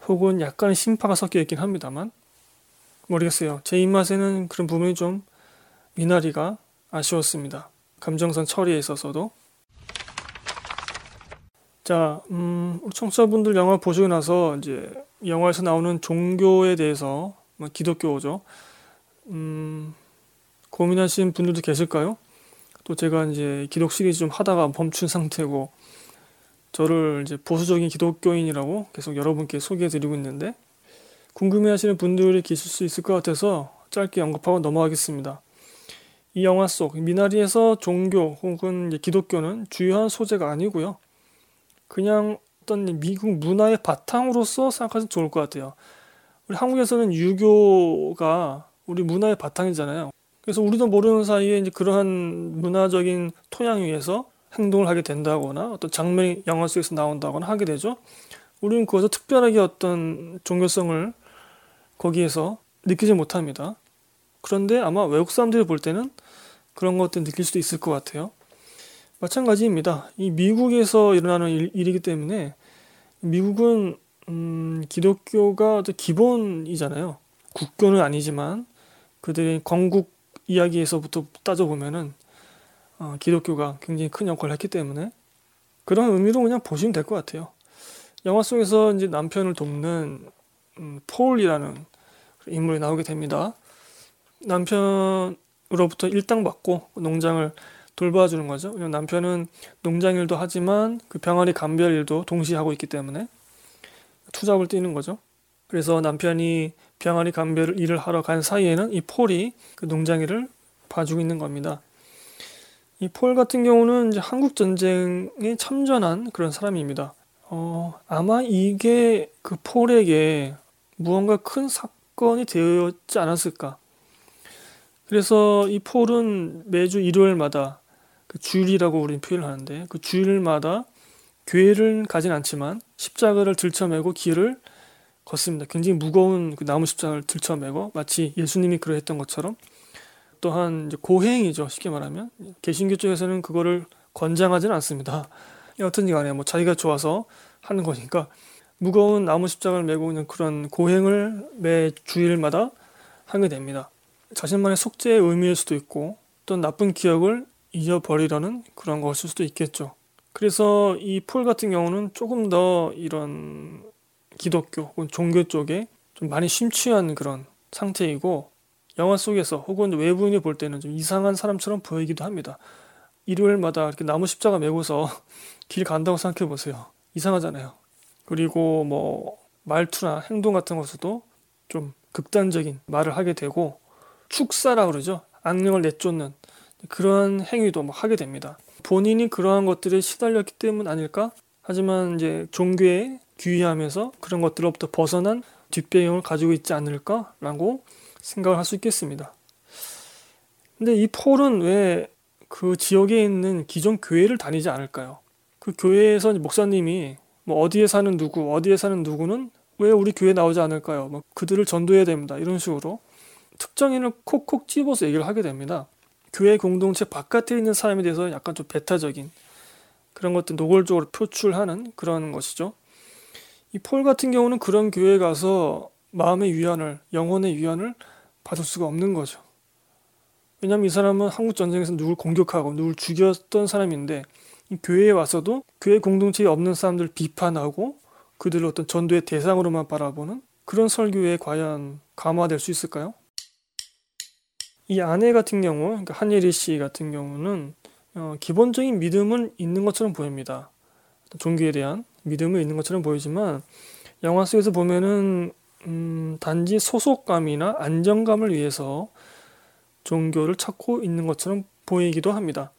혹은 약간 심파가 섞여 있긴 합니다만 모르겠어요. 제 입맛에는 그런 부분이 좀 미나리가 아쉬웠습니다. 감정선 처리에 있어서도. 자, 음, 청취자분들 영화 보시고 나서 이제 영화에서 나오는 종교에 대해서 뭐 기독교죠. 음, 고민하신 분들도 계실까요? 또 제가 이제 기독 시리즈 좀 하다가 멈춘 상태고 저를 이제 보수적인 기독교인이라고 계속 여러분께 소개해드리고 있는데 궁금해하시는 분들이 계실 수 있을 것 같아서 짧게 언급하고 넘어가겠습니다. 이 영화 속 미나리에서 종교 혹은 기독교는 주요한 소재가 아니고요. 그냥 어떤 미국 문화의 바탕으로서 생각하시면 좋을 것 같아요. 우리 한국에서는 유교가 우리 문화의 바탕이잖아요. 그래서 우리도 모르는 사이에 이제 그러한 문화적인 토양 위에서 행동을 하게 된다거나 어떤 장면이 영화 속에서 나온다거나 하게 되죠. 우리는 그것을 특별하게 어떤 종교성을 거기에서 느끼지 못합니다. 그런데 아마 외국 사람들이 볼 때는 그런 것들 느낄 수도 있을 것 같아요. 마찬가지입니다. 이 미국에서 일어나는 일, 이기 때문에 미국은 음, 기독교가 기본이잖아요. 국교는 아니지만 그들의 건국 이야기에서부터 따져보면은 어, 기독교가 굉장히 큰 역할을 했기 때문에 그런 의미로 그냥 보시면 될 것 같아요. 영화 속에서 이제 남편을 돕는 음, 폴이라는 인물이 나오게 됩니다. 남편으로부터 일당 받고 농장을 돌봐주는 거죠. 남편은 농장 일도 하지만 그 병아리 감별 일도 동시에 하고 있기 때문에 투잡을 뛰는 거죠. 그래서 남편이 병아리 감별 일을 하러 간 사이에는 이 폴이 그 농장 일을 봐주고 있는 겁니다. 이 폴 같은 경우는 이제 한국 전쟁에 참전한 그런 사람입니다. 어, 아마 이게 그 폴에게 무언가 큰 사건이 되었지 않았을까. 그래서 이 폴은 매주 일요일마다 그 주일이라고 우리는 표현을 하는데 그 주일마다 교회를 가진 않지만 십자가를 들쳐매고 길을 걷습니다. 굉장히 무거운 그 나무 십자가를 들쳐매고 마치 예수님이 그러했던 것처럼 또한 고행이죠. 쉽게 말하면 개신교 쪽에서는 그거를 권장하지는 않습니다. 여튼 간에 뭐 자기가 좋아서 하는 거니까 무거운 나무 십자가를 메고 있는 그런 고행을 매 주일마다 하게 됩니다. 자신만의 속죄의 의미일 수도 있고 또 나쁜 기억을 잊어버리려는 그런 것일 수도 있겠죠. 그래서 이 폴 같은 경우는 조금 더 이런 기독교 혹은 종교 쪽에 좀 많이 심취한 그런 상태이고 영화 속에서 혹은 외부인이 볼 때는 좀 이상한 사람처럼 보이기도 합니다. 일요일마다 이렇게 나무 십자가 메고서 길 간다고 생각해 보세요. 이상하잖아요. 그리고 뭐 말투나 행동 같은 것에도 좀 극단적인 말을 하게 되고 축사라 그러죠. 악령을 내쫓는 그런 행위도 막 하게 됩니다. 본인이 그러한 것들에 시달렸기 때문 아닐까? 하지만 이제 종교에 귀의하면서 그런 것들로부터 벗어난 뒷배경을 가지고 있지 않을까라고 생각을 할 수 있겠습니다. 근데 이 폴은 왜 그 지역에 있는 기존 교회를 다니지 않을까요? 그 교회에서 목사님이 뭐 어디에 사는 누구, 어디에 사는 누구는 왜 우리 교회 나오지 않을까요? 뭐 그들을 전도해야 됩니다. 이런 식으로 특정인을 콕콕 집어서 얘기를 하게 됩니다. 교회 공동체 바깥에 있는 사람에 대해서 약간 좀 배타적인 그런 것들 노골적으로 표출하는 그런 것이죠. 이 폴 같은 경우는 그런 교회에 가서 마음의 위안을, 영혼의 위안을 받을 수가 없는 거죠. 왜냐하면 이 사람은 한국 전쟁에서 누굴 공격하고 누굴 죽였던 사람인데 이 교회에 와서도 교회 공동체에 없는 사람들 비판하고 그들을 어떤 전도의 대상으로만 바라보는 그런 설교에 과연 감화될 수 있을까요? 이 아내 같은 경우, 그러니까 한예리 씨 같은 경우는 어, 기본적인 믿음은 있는 것처럼 보입니다. 종교에 대한 믿음은 있는 것처럼 보이지만 영화 속에서 보면은 음, 단지 소속감이나 안정감을 위해서 종교를 찾고 있는 것처럼 보이기도 합니다.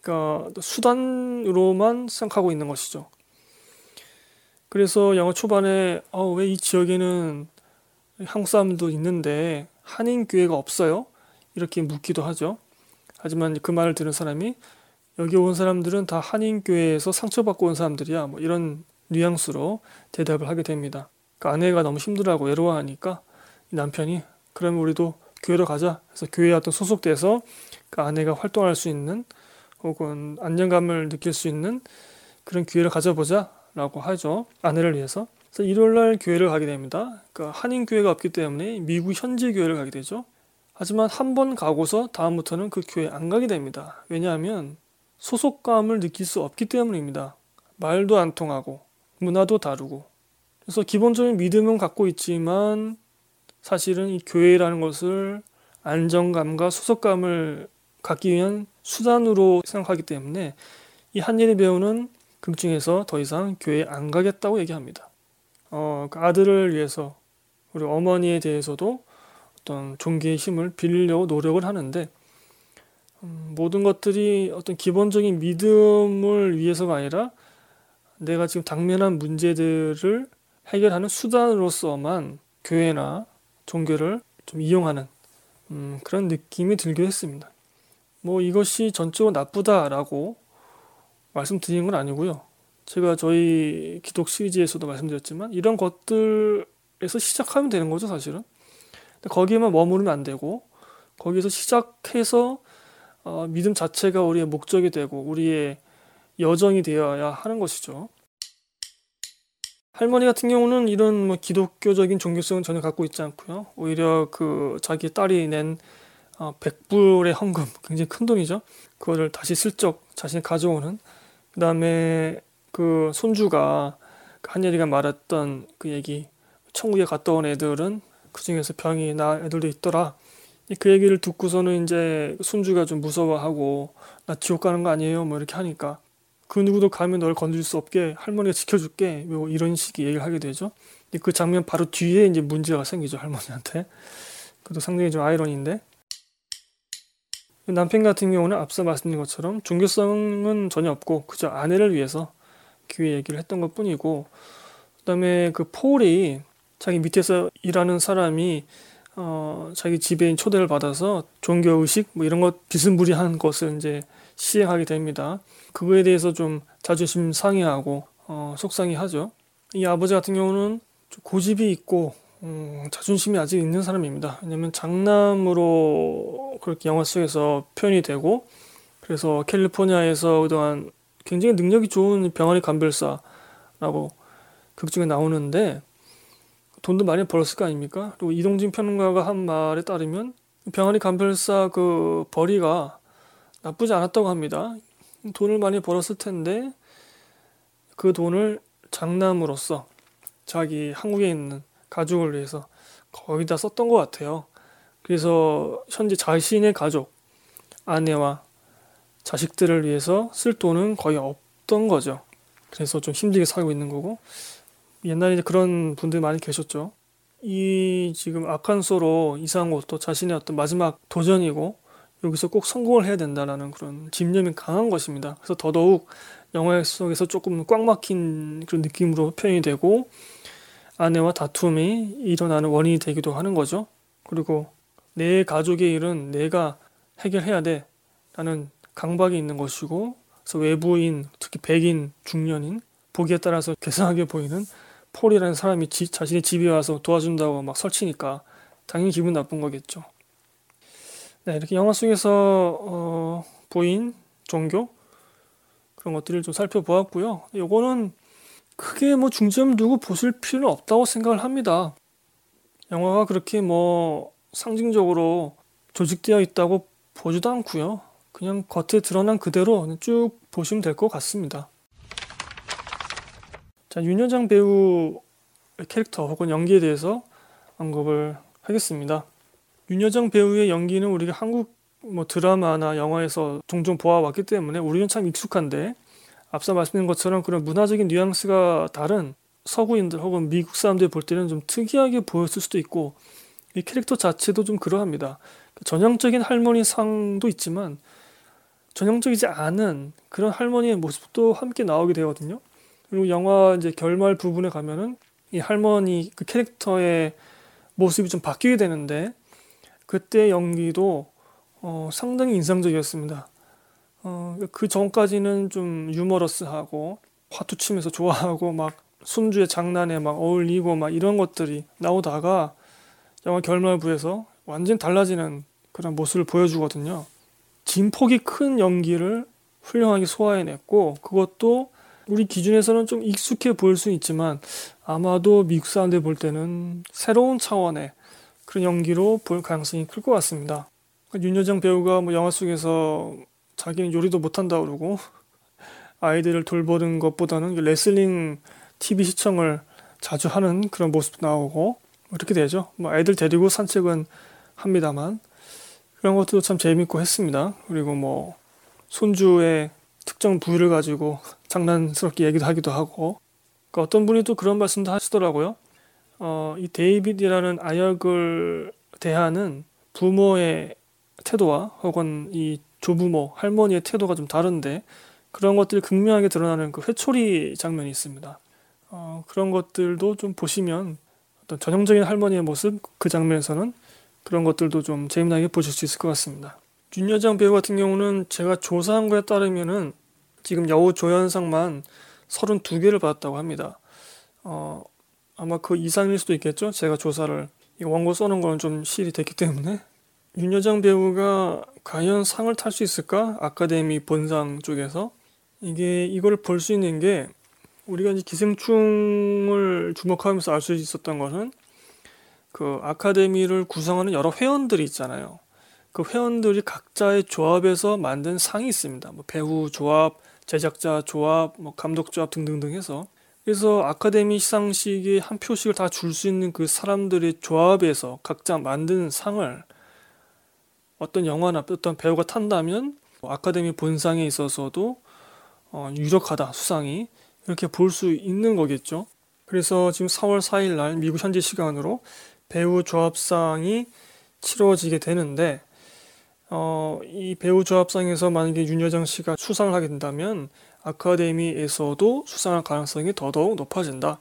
그러니까 수단으로만 생각하고 있는 것이죠. 그래서 영화 초반에 어, 왜 이 지역에는 한국 사람도 있는데 한인 교회가 없어요? 이렇게 묻기도 하죠. 하지만 그 말을 들은 사람이 여기 온 사람들은 다 한인 교회에서 상처받고 온 사람들이야. 뭐 이런 뉘앙스로 대답을 하게 됩니다. 그 아내가 너무 힘들어하고 외로워하니까 남편이 그러면 우리도 교회로 가자. 그래서 교회에 어떤 소속돼서 그 아내가 활동할 수 있는 혹은 안정감을 느낄 수 있는 그런 기회를 가져보자라고 하죠. 아내를 위해서. 그래서 일요일 날 교회를 가게 됩니다. 그러니까 한인 교회가 없기 때문에 미국 현지 교회를 가게 되죠. 하지만 한 번 가고서 다음부터는 그 교회 안 가게 됩니다. 왜냐하면 소속감을 느낄 수 없기 때문입니다. 말도 안 통하고 문화도 다르고 그래서 기본적인 믿음은 갖고 있지만 사실은 이 교회라는 것을 안정감과 소속감을 갖기 위한 수단으로 생각하기 때문에 이 한예리 배우는 극 중에서 더 이상 교회에 안 가겠다고 얘기합니다. 어, 그 아들을 위해서 우리 어머니에 대해서도 어떤 종교의 힘을 빌리려고 노력을 하는데 음, 모든 것들이 어떤 기본적인 믿음을 위해서가 아니라 내가 지금 당면한 문제들을 해결하는 수단으로서만 교회나 종교를 좀 이용하는 음, 그런 느낌이 들기도 했습니다. 뭐 이것이 전적으로 나쁘다라고 말씀드리는 건 아니고요. 제가 저희 기독 시리즈에서도 말씀드렸지만 이런 것들에서 시작하면 되는 거죠, 사실은. 거기에만 머무르면 안 되고 거기서 시작해서 어, 믿음 자체가 우리의 목적이 되고 우리의 여정이 되어야 하는 것이죠. 할머니 같은 경우는 이런 뭐 기독교적인 종교성은 전혀 갖고 있지 않고요. 오히려 그 자기 딸이 낸 어, 100불의 헌금, 굉장히 큰 돈이죠. 그거를 다시 슬쩍 자신이 가져오는. 그 다음에 그 손주가 그 한예리가 말했던 그 얘기, 천국에 갔다 온 애들은 그 중에서 병이 나 애들도 있더라. 그 얘기를 듣고서는 이제 손주가 좀 무서워하고 나 지옥 가는 거 아니에요? 뭐 이렇게 하니까 그 누구도 가면 널 건드릴 수 없게 할머니가 지켜줄게 뭐 이런 식의 얘기를 하게 되죠. 그 장면 바로 뒤에 이제 문제가 생기죠 할머니한테. 그것도 상당히 좀 아이러니인데 남편 같은 경우는 앞서 말씀드린 것처럼 종교성은 전혀 없고 그저 아내를 위해서 교회 얘기를 했던 것 뿐이고 그다음에 그 폴이 자기 밑에서 일하는 사람이 어, 자기 지배인 초대를 받아서 종교 의식 뭐 이런 것 비스무리한 것을 이제 시행하게 됩니다. 그거에 대해서 좀 자존심 상해하고 어, 속상해 하죠. 이 아버지 같은 경우는 고집이 있고 음, 자존심이 아직 있는 사람입니다. 왜냐면 장남으로 그렇게 영화 속에서 표현이 되고 그래서 캘리포니아에서 그동안 굉장히 능력이 좋은 병아리 감별사라고 극중에 나오는데 돈도 많이 벌었을 거 아닙니까? 그리고 이동진 평론가가 한 말에 따르면 병아리 감별사 그 벌이가 나쁘지 않았다고 합니다. 돈을 많이 벌었을 텐데 그 돈을 장남으로서 자기 한국에 있는 가족을 위해서 거의 다 썼던 것 같아요. 그래서 현재 자신의 가족, 아내와 자식들을 위해서 쓸 돈은 거의 없던 거죠. 그래서 좀 힘들게 살고 있는 거고 옛날에 그런 분들 많이 계셨죠. 이 지금 아칸소로 이사한 것도 자신의 어떤 마지막 도전이고 여기서 꼭 성공을 해야 된다라는 그런 집념이 강한 것입니다. 그래서 더더욱 영화 속에서 조금 꽉 막힌 그런 느낌으로 표현이 되고 아내와 다툼이 일어나는 원인이 되기도 하는 거죠. 그리고 내 가족의 일은 내가 해결해야 돼 라는 강박이 있는 것이고 그래서 외부인 특히 백인 중년인 보기에 따라서 괴상하게 보이는 폴이라는 사람이 지, 자신의 집에 와서 도와준다고 막 설치니까 당연히 기분 나쁜 거겠죠. 네, 이렇게 영화 속에서 어, 보인 종교 그런 것들을 좀 살펴보았고요. 요거는 크게 뭐 중점 두고 보실 필요는 없다고 생각을 합니다. 영화가 그렇게 뭐 상징적으로 조직되어 있다고 보지도 않고요. 그냥 겉에 드러난 그대로 쭉 보시면 될 것 같습니다. 자, 윤여정 배우 캐릭터 혹은 연기에 대해서 언급을 하겠습니다. 윤여정 배우의 연기는 우리가 한국 뭐 드라마나 영화에서 종종 보아왔기 때문에 우리는 참 익숙한데 앞서 말씀드린 것처럼 그런 문화적인 뉘앙스가 다른 서구인들 혹은 미국 사람들 볼 때는 좀 특이하게 보였을 수도 있고 이 캐릭터 자체도 좀 그러합니다. 전형적인 할머니 상도 있지만 전형적이지 않은 그런 할머니의 모습도 함께 나오게 되거든요. 그리고 영화 이제 결말 부분에 가면은 이 할머니 그 캐릭터의 모습이 좀 바뀌게 되는데 그때 연기도 어, 상당히 인상적이었습니다. 어, 그 전까지는 좀 유머러스하고 화투 치면서 좋아하고 막 손주의 장난에 막 어울리고 막 이런 것들이 나오다가 영화 결말부에서 완전 달라지는 그런 모습을 보여주거든요. 진폭이 큰 연기를 훌륭하게 소화해냈고 그것도 우리 기준에서는 좀 익숙해 보일 수 있지만 아마도 미국 사람들 볼 때는 새로운 차원의 그런 연기로 볼 가능성이 클 것 같습니다. 윤여정 배우가 뭐 영화 속에서 자기는 요리도 못한다 그러고 아이들을 돌보는 것보다는 레슬링 TV 시청을 자주 하는 그런 모습도 나오고 이렇게 되죠. 뭐 애들 데리고 산책은 합니다만 그런 것도 참 재밌고 했습니다. 그리고 뭐 손주의 특정 부위를 가지고 장난스럽게 얘기도 하기도 하고 그러니까 어떤 분이 또 그런 말씀도 하시더라고요. 어, 이 데이빗이라는 아역을 대하는 부모의 태도와 혹은 이 조부모 할머니의 태도가 좀 다른데 그런 것들이 극명하게 드러나는 그 회초리 장면이 있습니다. 어, 그런 것들도 좀 보시면 어떤 전형적인 할머니의 모습 그 장면에서는 그런 것들도 좀 재미나게 보실 수 있을 것 같습니다. 윤여정 배우 같은 경우는 제가 조사한 거에 따르면은 지금 여우 조연상만 32개를 받았다고 합니다. 어, 아마 그 이상일 수도 있겠죠. 제가 조사를 이 원고 써놓은 거는 좀 실이 됐기 때문에 윤여정 배우가 과연 상을 탈 수 있을까? 아카데미 본상 쪽에서 이게 이걸 볼 수 있는 게 우리가 이제 기생충을 주목하면서 알 수 있었던 것은 그 아카데미를 구성하는 여러 회원들이 있잖아요. 그 회원들이 각자의 조합에서 만든 상이 있습니다. 뭐 배우 조합, 제작자 조합, 뭐 감독 조합 등등등 해서 그래서 아카데미 시상식에 한 표씩을 다 줄 수 있는 그 사람들의 조합에서 각자 만든 상을 어떤 영화나 어떤 배우가 탄다면 아카데미 본상에 있어서도 어, 유력하다 수상이 이렇게 볼 수 있는 거겠죠. 그래서 지금 4월 4일 날 미국 현지 시간으로 배우 조합상이 치러지게 되는데 어, 이 배우 조합상에서 만약에 윤여정 씨가 수상을 하게 된다면 아카데미에서도 수상할 가능성이 더더욱 높아진다.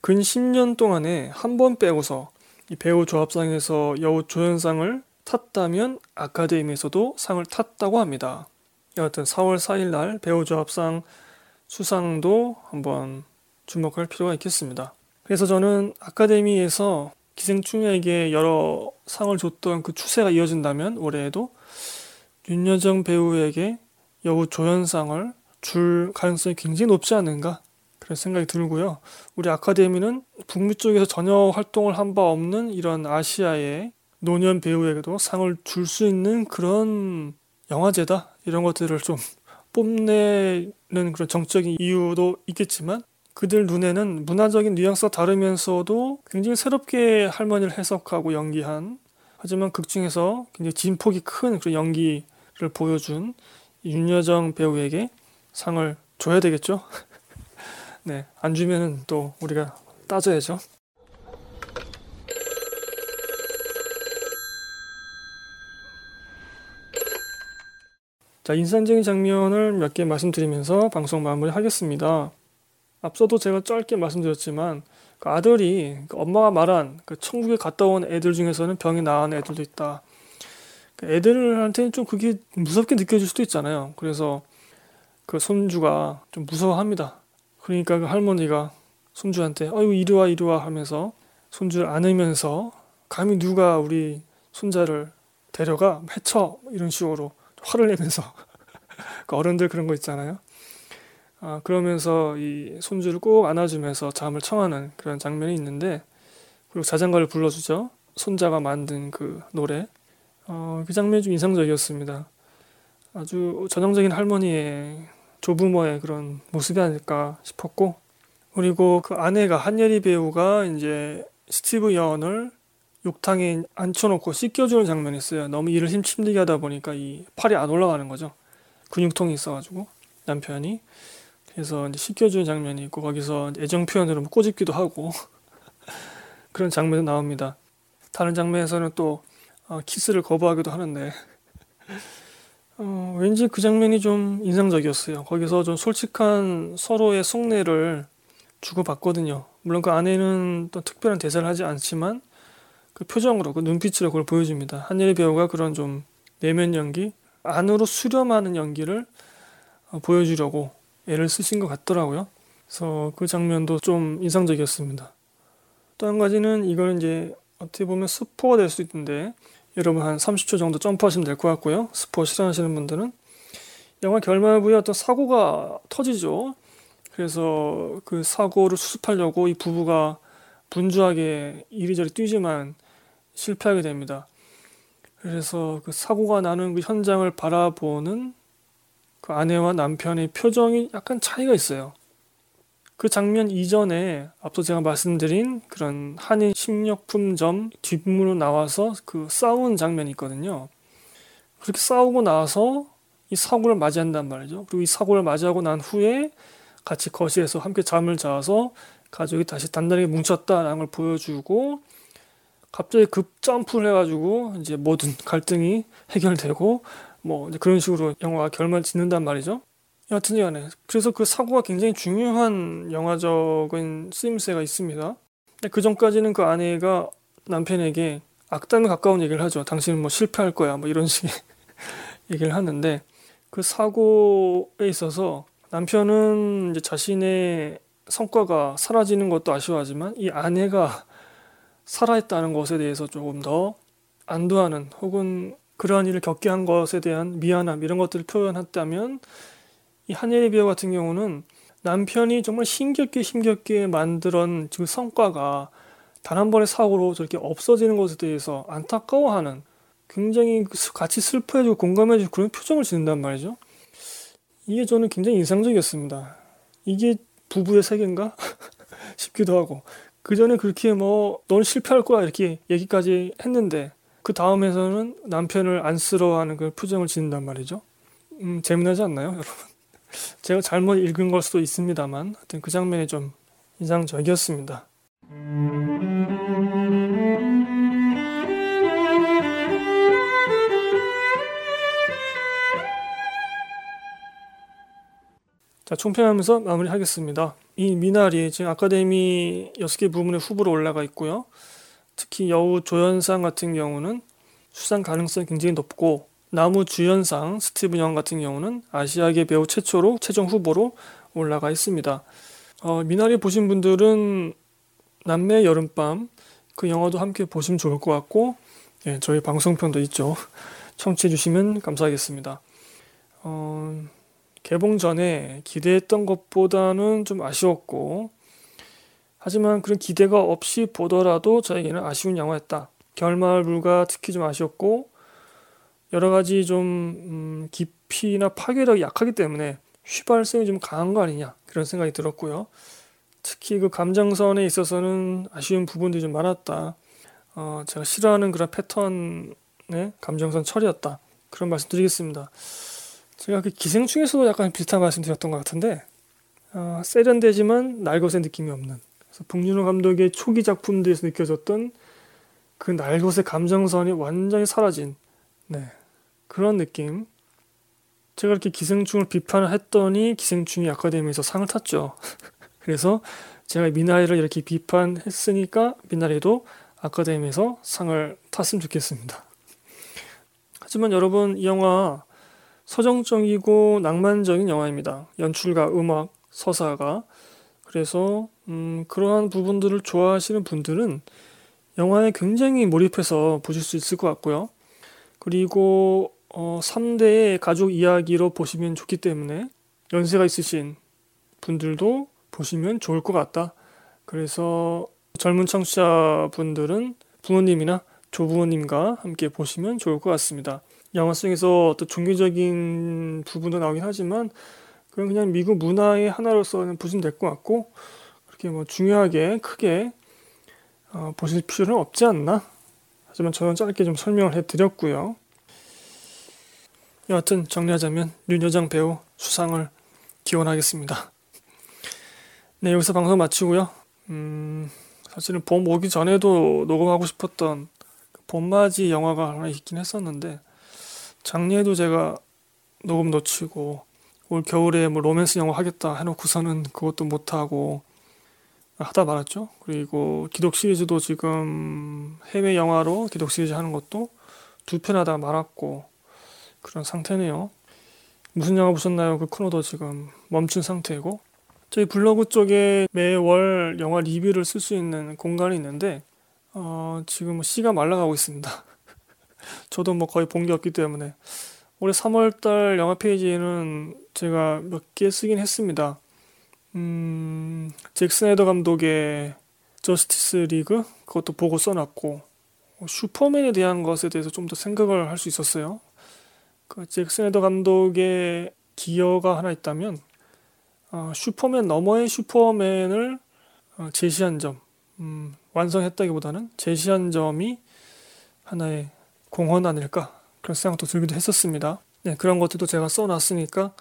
근 10년 동안에 한 번 빼고서 이 배우 조합상에서 여우 조연상을 탔다면 아카데미에서도 상을 탔다고 합니다. 여하튼 4월 4일 날 배우 조합상 수상도 한번 주목할 필요가 있겠습니다. 그래서 저는 아카데미에서 기생충에게 여러 상을 줬던 그 추세가 이어진다면 올해에도 윤여정 배우에게 여우 조연상을 줄 가능성이 굉장히 높지 않은가 그런 생각이 들고요. 우리 아카데미는 북미 쪽에서 전혀 활동을 한 바 없는 이런 아시아의 노년 배우에게도 상을 줄 수 있는 그런 영화제다 이런 것들을 좀 뽐내는 그런 정적인 이유도 있겠지만 그들 눈에는 문화적인 뉘앙스가 다르면서도 굉장히 새롭게 할머니를 해석하고 연기한 하지만 극 중에서 굉장히 진폭이 큰 그런 연기 를 보여준 윤여정 배우에게 상을 줘야 되겠죠? 네, 안 주면은 또 우리가 따져야죠. 자, 인상적인 장면을 몇 개 말씀드리면서 방송 마무리 하겠습니다. 앞서도 제가 짧게 말씀드렸지만 그 아들이 그 엄마가 말한 그 천국에 갔다 온 애들 중에서는 병이 나은 애들도 있다. 그 애들한테는 좀 그게 무섭게 느껴질 수도 있잖아요. 그래서 그 손주가 좀 무서워합니다. 그러니까 그 할머니가 손주한테 어유 이리 와 이리 와 하면서 손주를 안으면서 감히 누가 우리 손자를 데려가 해쳐 이런 식으로 화를 내면서 그 어른들 그런 거 있잖아요. 아, 그러면서 이 손주를 꼭 안아주면서 잠을 청하는 그런 장면이 있는데 그리고 자장가를 불러주죠. 손자가 만든 그 노래 어, 그 장면이 좀 인상적이었습니다. 아주 전형적인 할머니의 조부모의 그런 모습이 아닐까 싶었고 그리고 그 아내가 한예리 배우가 이제 스티브 연을 욕탕에 앉혀놓고 씻겨주는 장면이 있어요. 너무 일을 힘들게 하다 보니까 이 팔이 안 올라가는 거죠. 근육통이 있어가지고 남편이 그래서 이제 씻겨주는 장면이 있고 거기서 애정 표현으로 뭐 꼬집기도 하고 그런 장면이 나옵니다. 다른 장면에서는 또 어, 키스를 거부하기도 하는데 어, 왠지 그 장면이 좀 인상적이었어요. 거기서 좀 솔직한 서로의 속내를 주고받거든요. 물론 그 안에는 또 특별한 대사를 하지 않지만 그 표정으로 그 눈빛으로 그걸 보여줍니다. 한예리 배우가 그런 좀 내면 연기 안으로 수렴하는 연기를 어, 보여주려고 애를 쓰신 것 같더라고요. 그래서 그 장면도 좀 인상적이었습니다. 또 한 가지는 이거는 이제 어떻게 보면 스포가 될 수 있는데 여러분 한 30초 정도 점프하시면 될 것 같고요. 스포 싫어하시는 분들은 영화 결말 부에 어떤 사고가 터지죠. 그래서 그 사고를 수습하려고 이 부부가 분주하게 이리저리 뛰지만 실패하게 됩니다. 그래서 그 사고가 나는 그 현장을 바라보는 그 아내와 남편의 표정이 약간 차이가 있어요. 그 장면 이전에 앞서 제가 말씀드린 그런 한인 식료품점 뒷문으로 나와서 그 싸운 장면이 있거든요. 그렇게 싸우고 나서 이 사고를 맞이한단 말이죠. 그리고 이 사고를 맞이하고 난 후에 같이 거실에서 함께 잠을 자서 가족이 다시 단단하게 뭉쳤다라는 걸 보여주고 갑자기 급 점프를 해가지고 이제 모든 갈등이 해결되고 뭐 그런 식으로 영화가 결말 짓는단 말이죠. 여하튼 간에 그래서 그 사고가 굉장히 중요한 영화적인 쓰임새가 있습니다. 그 전까지는 그 아내가 남편에게 악담에 가까운 얘기를 하죠. 당신은 뭐 실패할 거야. 뭐 이런 식의 얘기를 하는데 그 사고에 있어서 남편은 이제 자신의 성과가 사라지는 것도 아쉬워하지만 이 아내가 살아있다는 것에 대해서 조금 더 안도하는 혹은 그러한 일을 겪게 한 것에 대한 미안함 이런 것들을 표현했다면 이 하늘의 비어 같은 경우는 남편이 정말 힘겹게 힘겹게 만들었그 성과가 단 한 번의 사고로 저렇게 없어지는 것에 대해서 안타까워하는 굉장히 같이 슬퍼해주고 공감해주고 그런 표정을 짓는단 말이죠. 이게 저는 굉장히 인상적이었습니다. 이게 부부의 세계인가? 싶기도 하고. 그 전에 그렇게 뭐, 넌 실패할 거야. 이렇게 얘기까지 했는데, 그 다음에서는 남편을 안쓰러워하는 그 표정을 짓는단 말이죠. 음, 재미나지 않나요, 여러분? 제가 잘못 읽은 걸 수도 있습니다만, 하여튼 그 장면이 좀 인상적이었습니다. 자, 총평하면서 마무리하겠습니다. 이 미나리 지금 아카데미 6개 부문의 후보로 올라가 있고요. 특히 여우 조연상 같은 경우는 수상 가능성이 굉장히 높고 나무 주연상 스티븐 영 같은 경우는 아시아계 배우 최초로 최종 후보로 올라가 있습니다. 어, 미나리 보신 분들은 남매 여름밤 그 영화도 함께 보시면 좋을 것 같고 예, 저희 방송편도 있죠. 청취해 주시면 감사하겠습니다. 어, 개봉 전에 기대했던 것보다는 좀 아쉬웠고 하지만 그런 기대가 없이 보더라도 저에게는 아쉬운 영화였다. 결말물과 특히 좀 아쉬웠고 여러 가지 좀 음, 깊이나 파괴력이 약하기 때문에 휘발성이 좀 강한 거 아니냐 그런 생각이 들었고요. 특히 그 감정선에 있어서는 아쉬운 부분들이 좀 많았다. 어, 제가 싫어하는 그런 패턴의 감정선 처리였다. 그런 말씀 드리겠습니다. 제가 그 기생충에서도 약간 비슷한 말씀 드렸던 것 같은데 어, 세련되지만 날것의 느낌이 없는 그래서 봉준호 감독의 초기 작품들에서 느껴졌던 그 날것의 감정선이 완전히 사라진 네, 그런 느낌 제가 이렇게 기생충을 비판을 했더니 기생충이 아카데미에서 상을 탔죠 그래서 제가 미나리를 이렇게 비판했으니까 미나리도 아카데미에서 상을 탔으면 좋겠습니다 하지만 여러분 이 영화 서정적이고 낭만적인 영화입니다. 연출과 음악, 서사가. 그래서 음, 그러한 부분들을 좋아하시는 분들은 영화에 굉장히 몰입해서 보실 수 있을 것 같고요. 그리고 어, 3대의 가족 이야기로 보시면 좋기 때문에 연세가 있으신 분들도 보시면 좋을 것 같다. 그래서 젊은 청취자 분들은 부모님이나 조부모님과 함께 보시면 좋을 것 같습니다. 영화 속에서 어떤 종교적인 부분도 나오긴 하지만 그건 그냥 미국 문화의 하나로서는 보시면 될 것 같고 그렇게 뭐 중요하게 크게 어, 보실 필요는 없지 않나 하지만 저는 짧게 좀 설명을 해드렸고요 여하튼 정리하자면 윤여정 배우 수상을 기원하겠습니다 네 여기서 방송 마치고요 음, 사실은 봄 오기 전에도 녹음하고 싶었던 그 봄맞이 영화가 하나 있긴 했었는데 작년에도 제가 녹음 놓치고 올 겨울에 뭐 로맨스 영화 하겠다 해놓고서는 그것도 못하고 하다 말았죠. 그리고 기독 시리즈도 지금 해외 영화로 기독 시리즈 하는 것도 두 편 하다 말았고 그런 상태네요. 무슨 영화 보셨나요? 그 코너도 지금 멈춘 상태고 저희 블로그 쪽에 매월 영화 리뷰를 쓸 수 있는 공간이 있는데 어, 지금 씨가 말라가고 있습니다. 저도 뭐 거의 본 게 없기 때문에 올해 3월달 영화 페이지에는 제가 몇 개 쓰긴 했습니다. 음, 잭 스나이더 감독의 Justice League 그것도 보고 써놨고 슈퍼맨에 대한 것에 대해서 좀 더 생각을 할 수 있었어요. 그 잭 스나이더 감독의 기여가 하나 있다면 어, 슈퍼맨 너머의 슈퍼맨을 어, 제시한 점, 음, 완성했다기보다는 제시한 점이 하나의 공헌 아닐까 그런 생각도 들기도 했었습니다. 네, 그런 것들도 제가 써놨으니까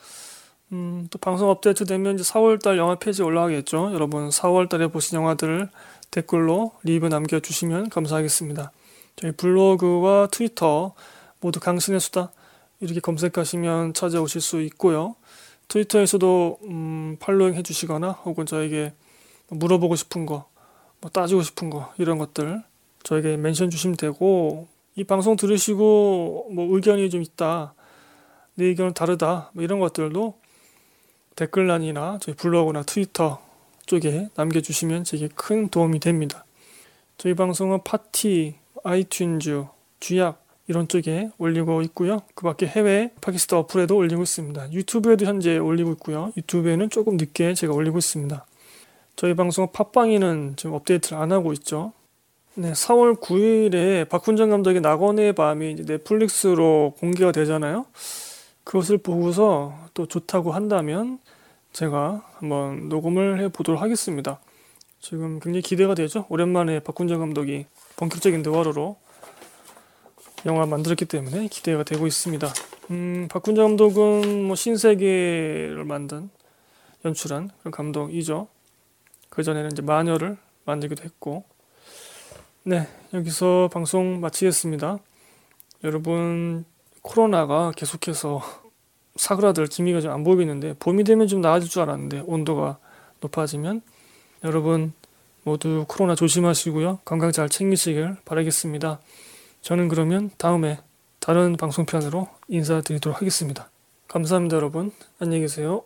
음, 또 방송 업데이트 되면 이제 4월달 영화 페이지 올라가겠죠. 여러분 4월달에 보신 영화들을 댓글로 리뷰 남겨주시면 감사하겠습니다. 저희 블로그와 트위터 모두 강신의 수다 이렇게 검색하시면 찾아오실 수 있고요. 트위터에서도 음, following 해주시거나 혹은 저에게 물어보고 싶은 거, 뭐 따지고 싶은 거 이런 것들 저에게 mention 주시면 되고 이 방송 들으시고 뭐 의견이 좀 있다, 내 의견은 다르다 뭐 이런 것들도 댓글란이나 저희 블로그나 트위터 쪽에 남겨주시면 제게 큰 도움이 됩니다. 저희 방송은 팟티, 아이튠즈, 쥐약 이런 쪽에 올리고 있고요. 그 밖에 해외 팟캐스트 어플에도 올리고 있습니다. 유튜브에도 현재 올리고 있고요. 유튜브에는 조금 늦게 제가 올리고 있습니다. 저희 방송은 팟빵에는 지금 업데이트를 안 하고 있죠. 네, 4월 9일에 박훈정 감독의 낙원의 밤이 이제 넷플릭스로 공개가 되잖아요. 그것을 보고서 또 좋다고 한다면 제가 한번 녹음을 해 보도록 하겠습니다. 지금 굉장히 기대가 되죠. 오랜만에 박훈정 감독이 본격적인 대화로 영화를 만들었기 때문에 기대가 되고 있습니다. 음, 박훈정 감독은 뭐 신세계를 만든 연출한 그런 감독이죠. 그 전에는 이제 마녀를 만들기도 했고, 네 여기서 방송 마치겠습니다. 여러분 코로나가 계속해서 사그라들 기미가 좀 안 보이는데 봄이 되면 좀 나아질 줄 알았는데 온도가 높아지면 여러분 모두 코로나 조심하시고요. 건강 잘 챙기시길 바라겠습니다. 저는 그러면 다음에 다른 방송편으로 인사드리도록 하겠습니다. 감사합니다, 여러분. 안녕히 계세요.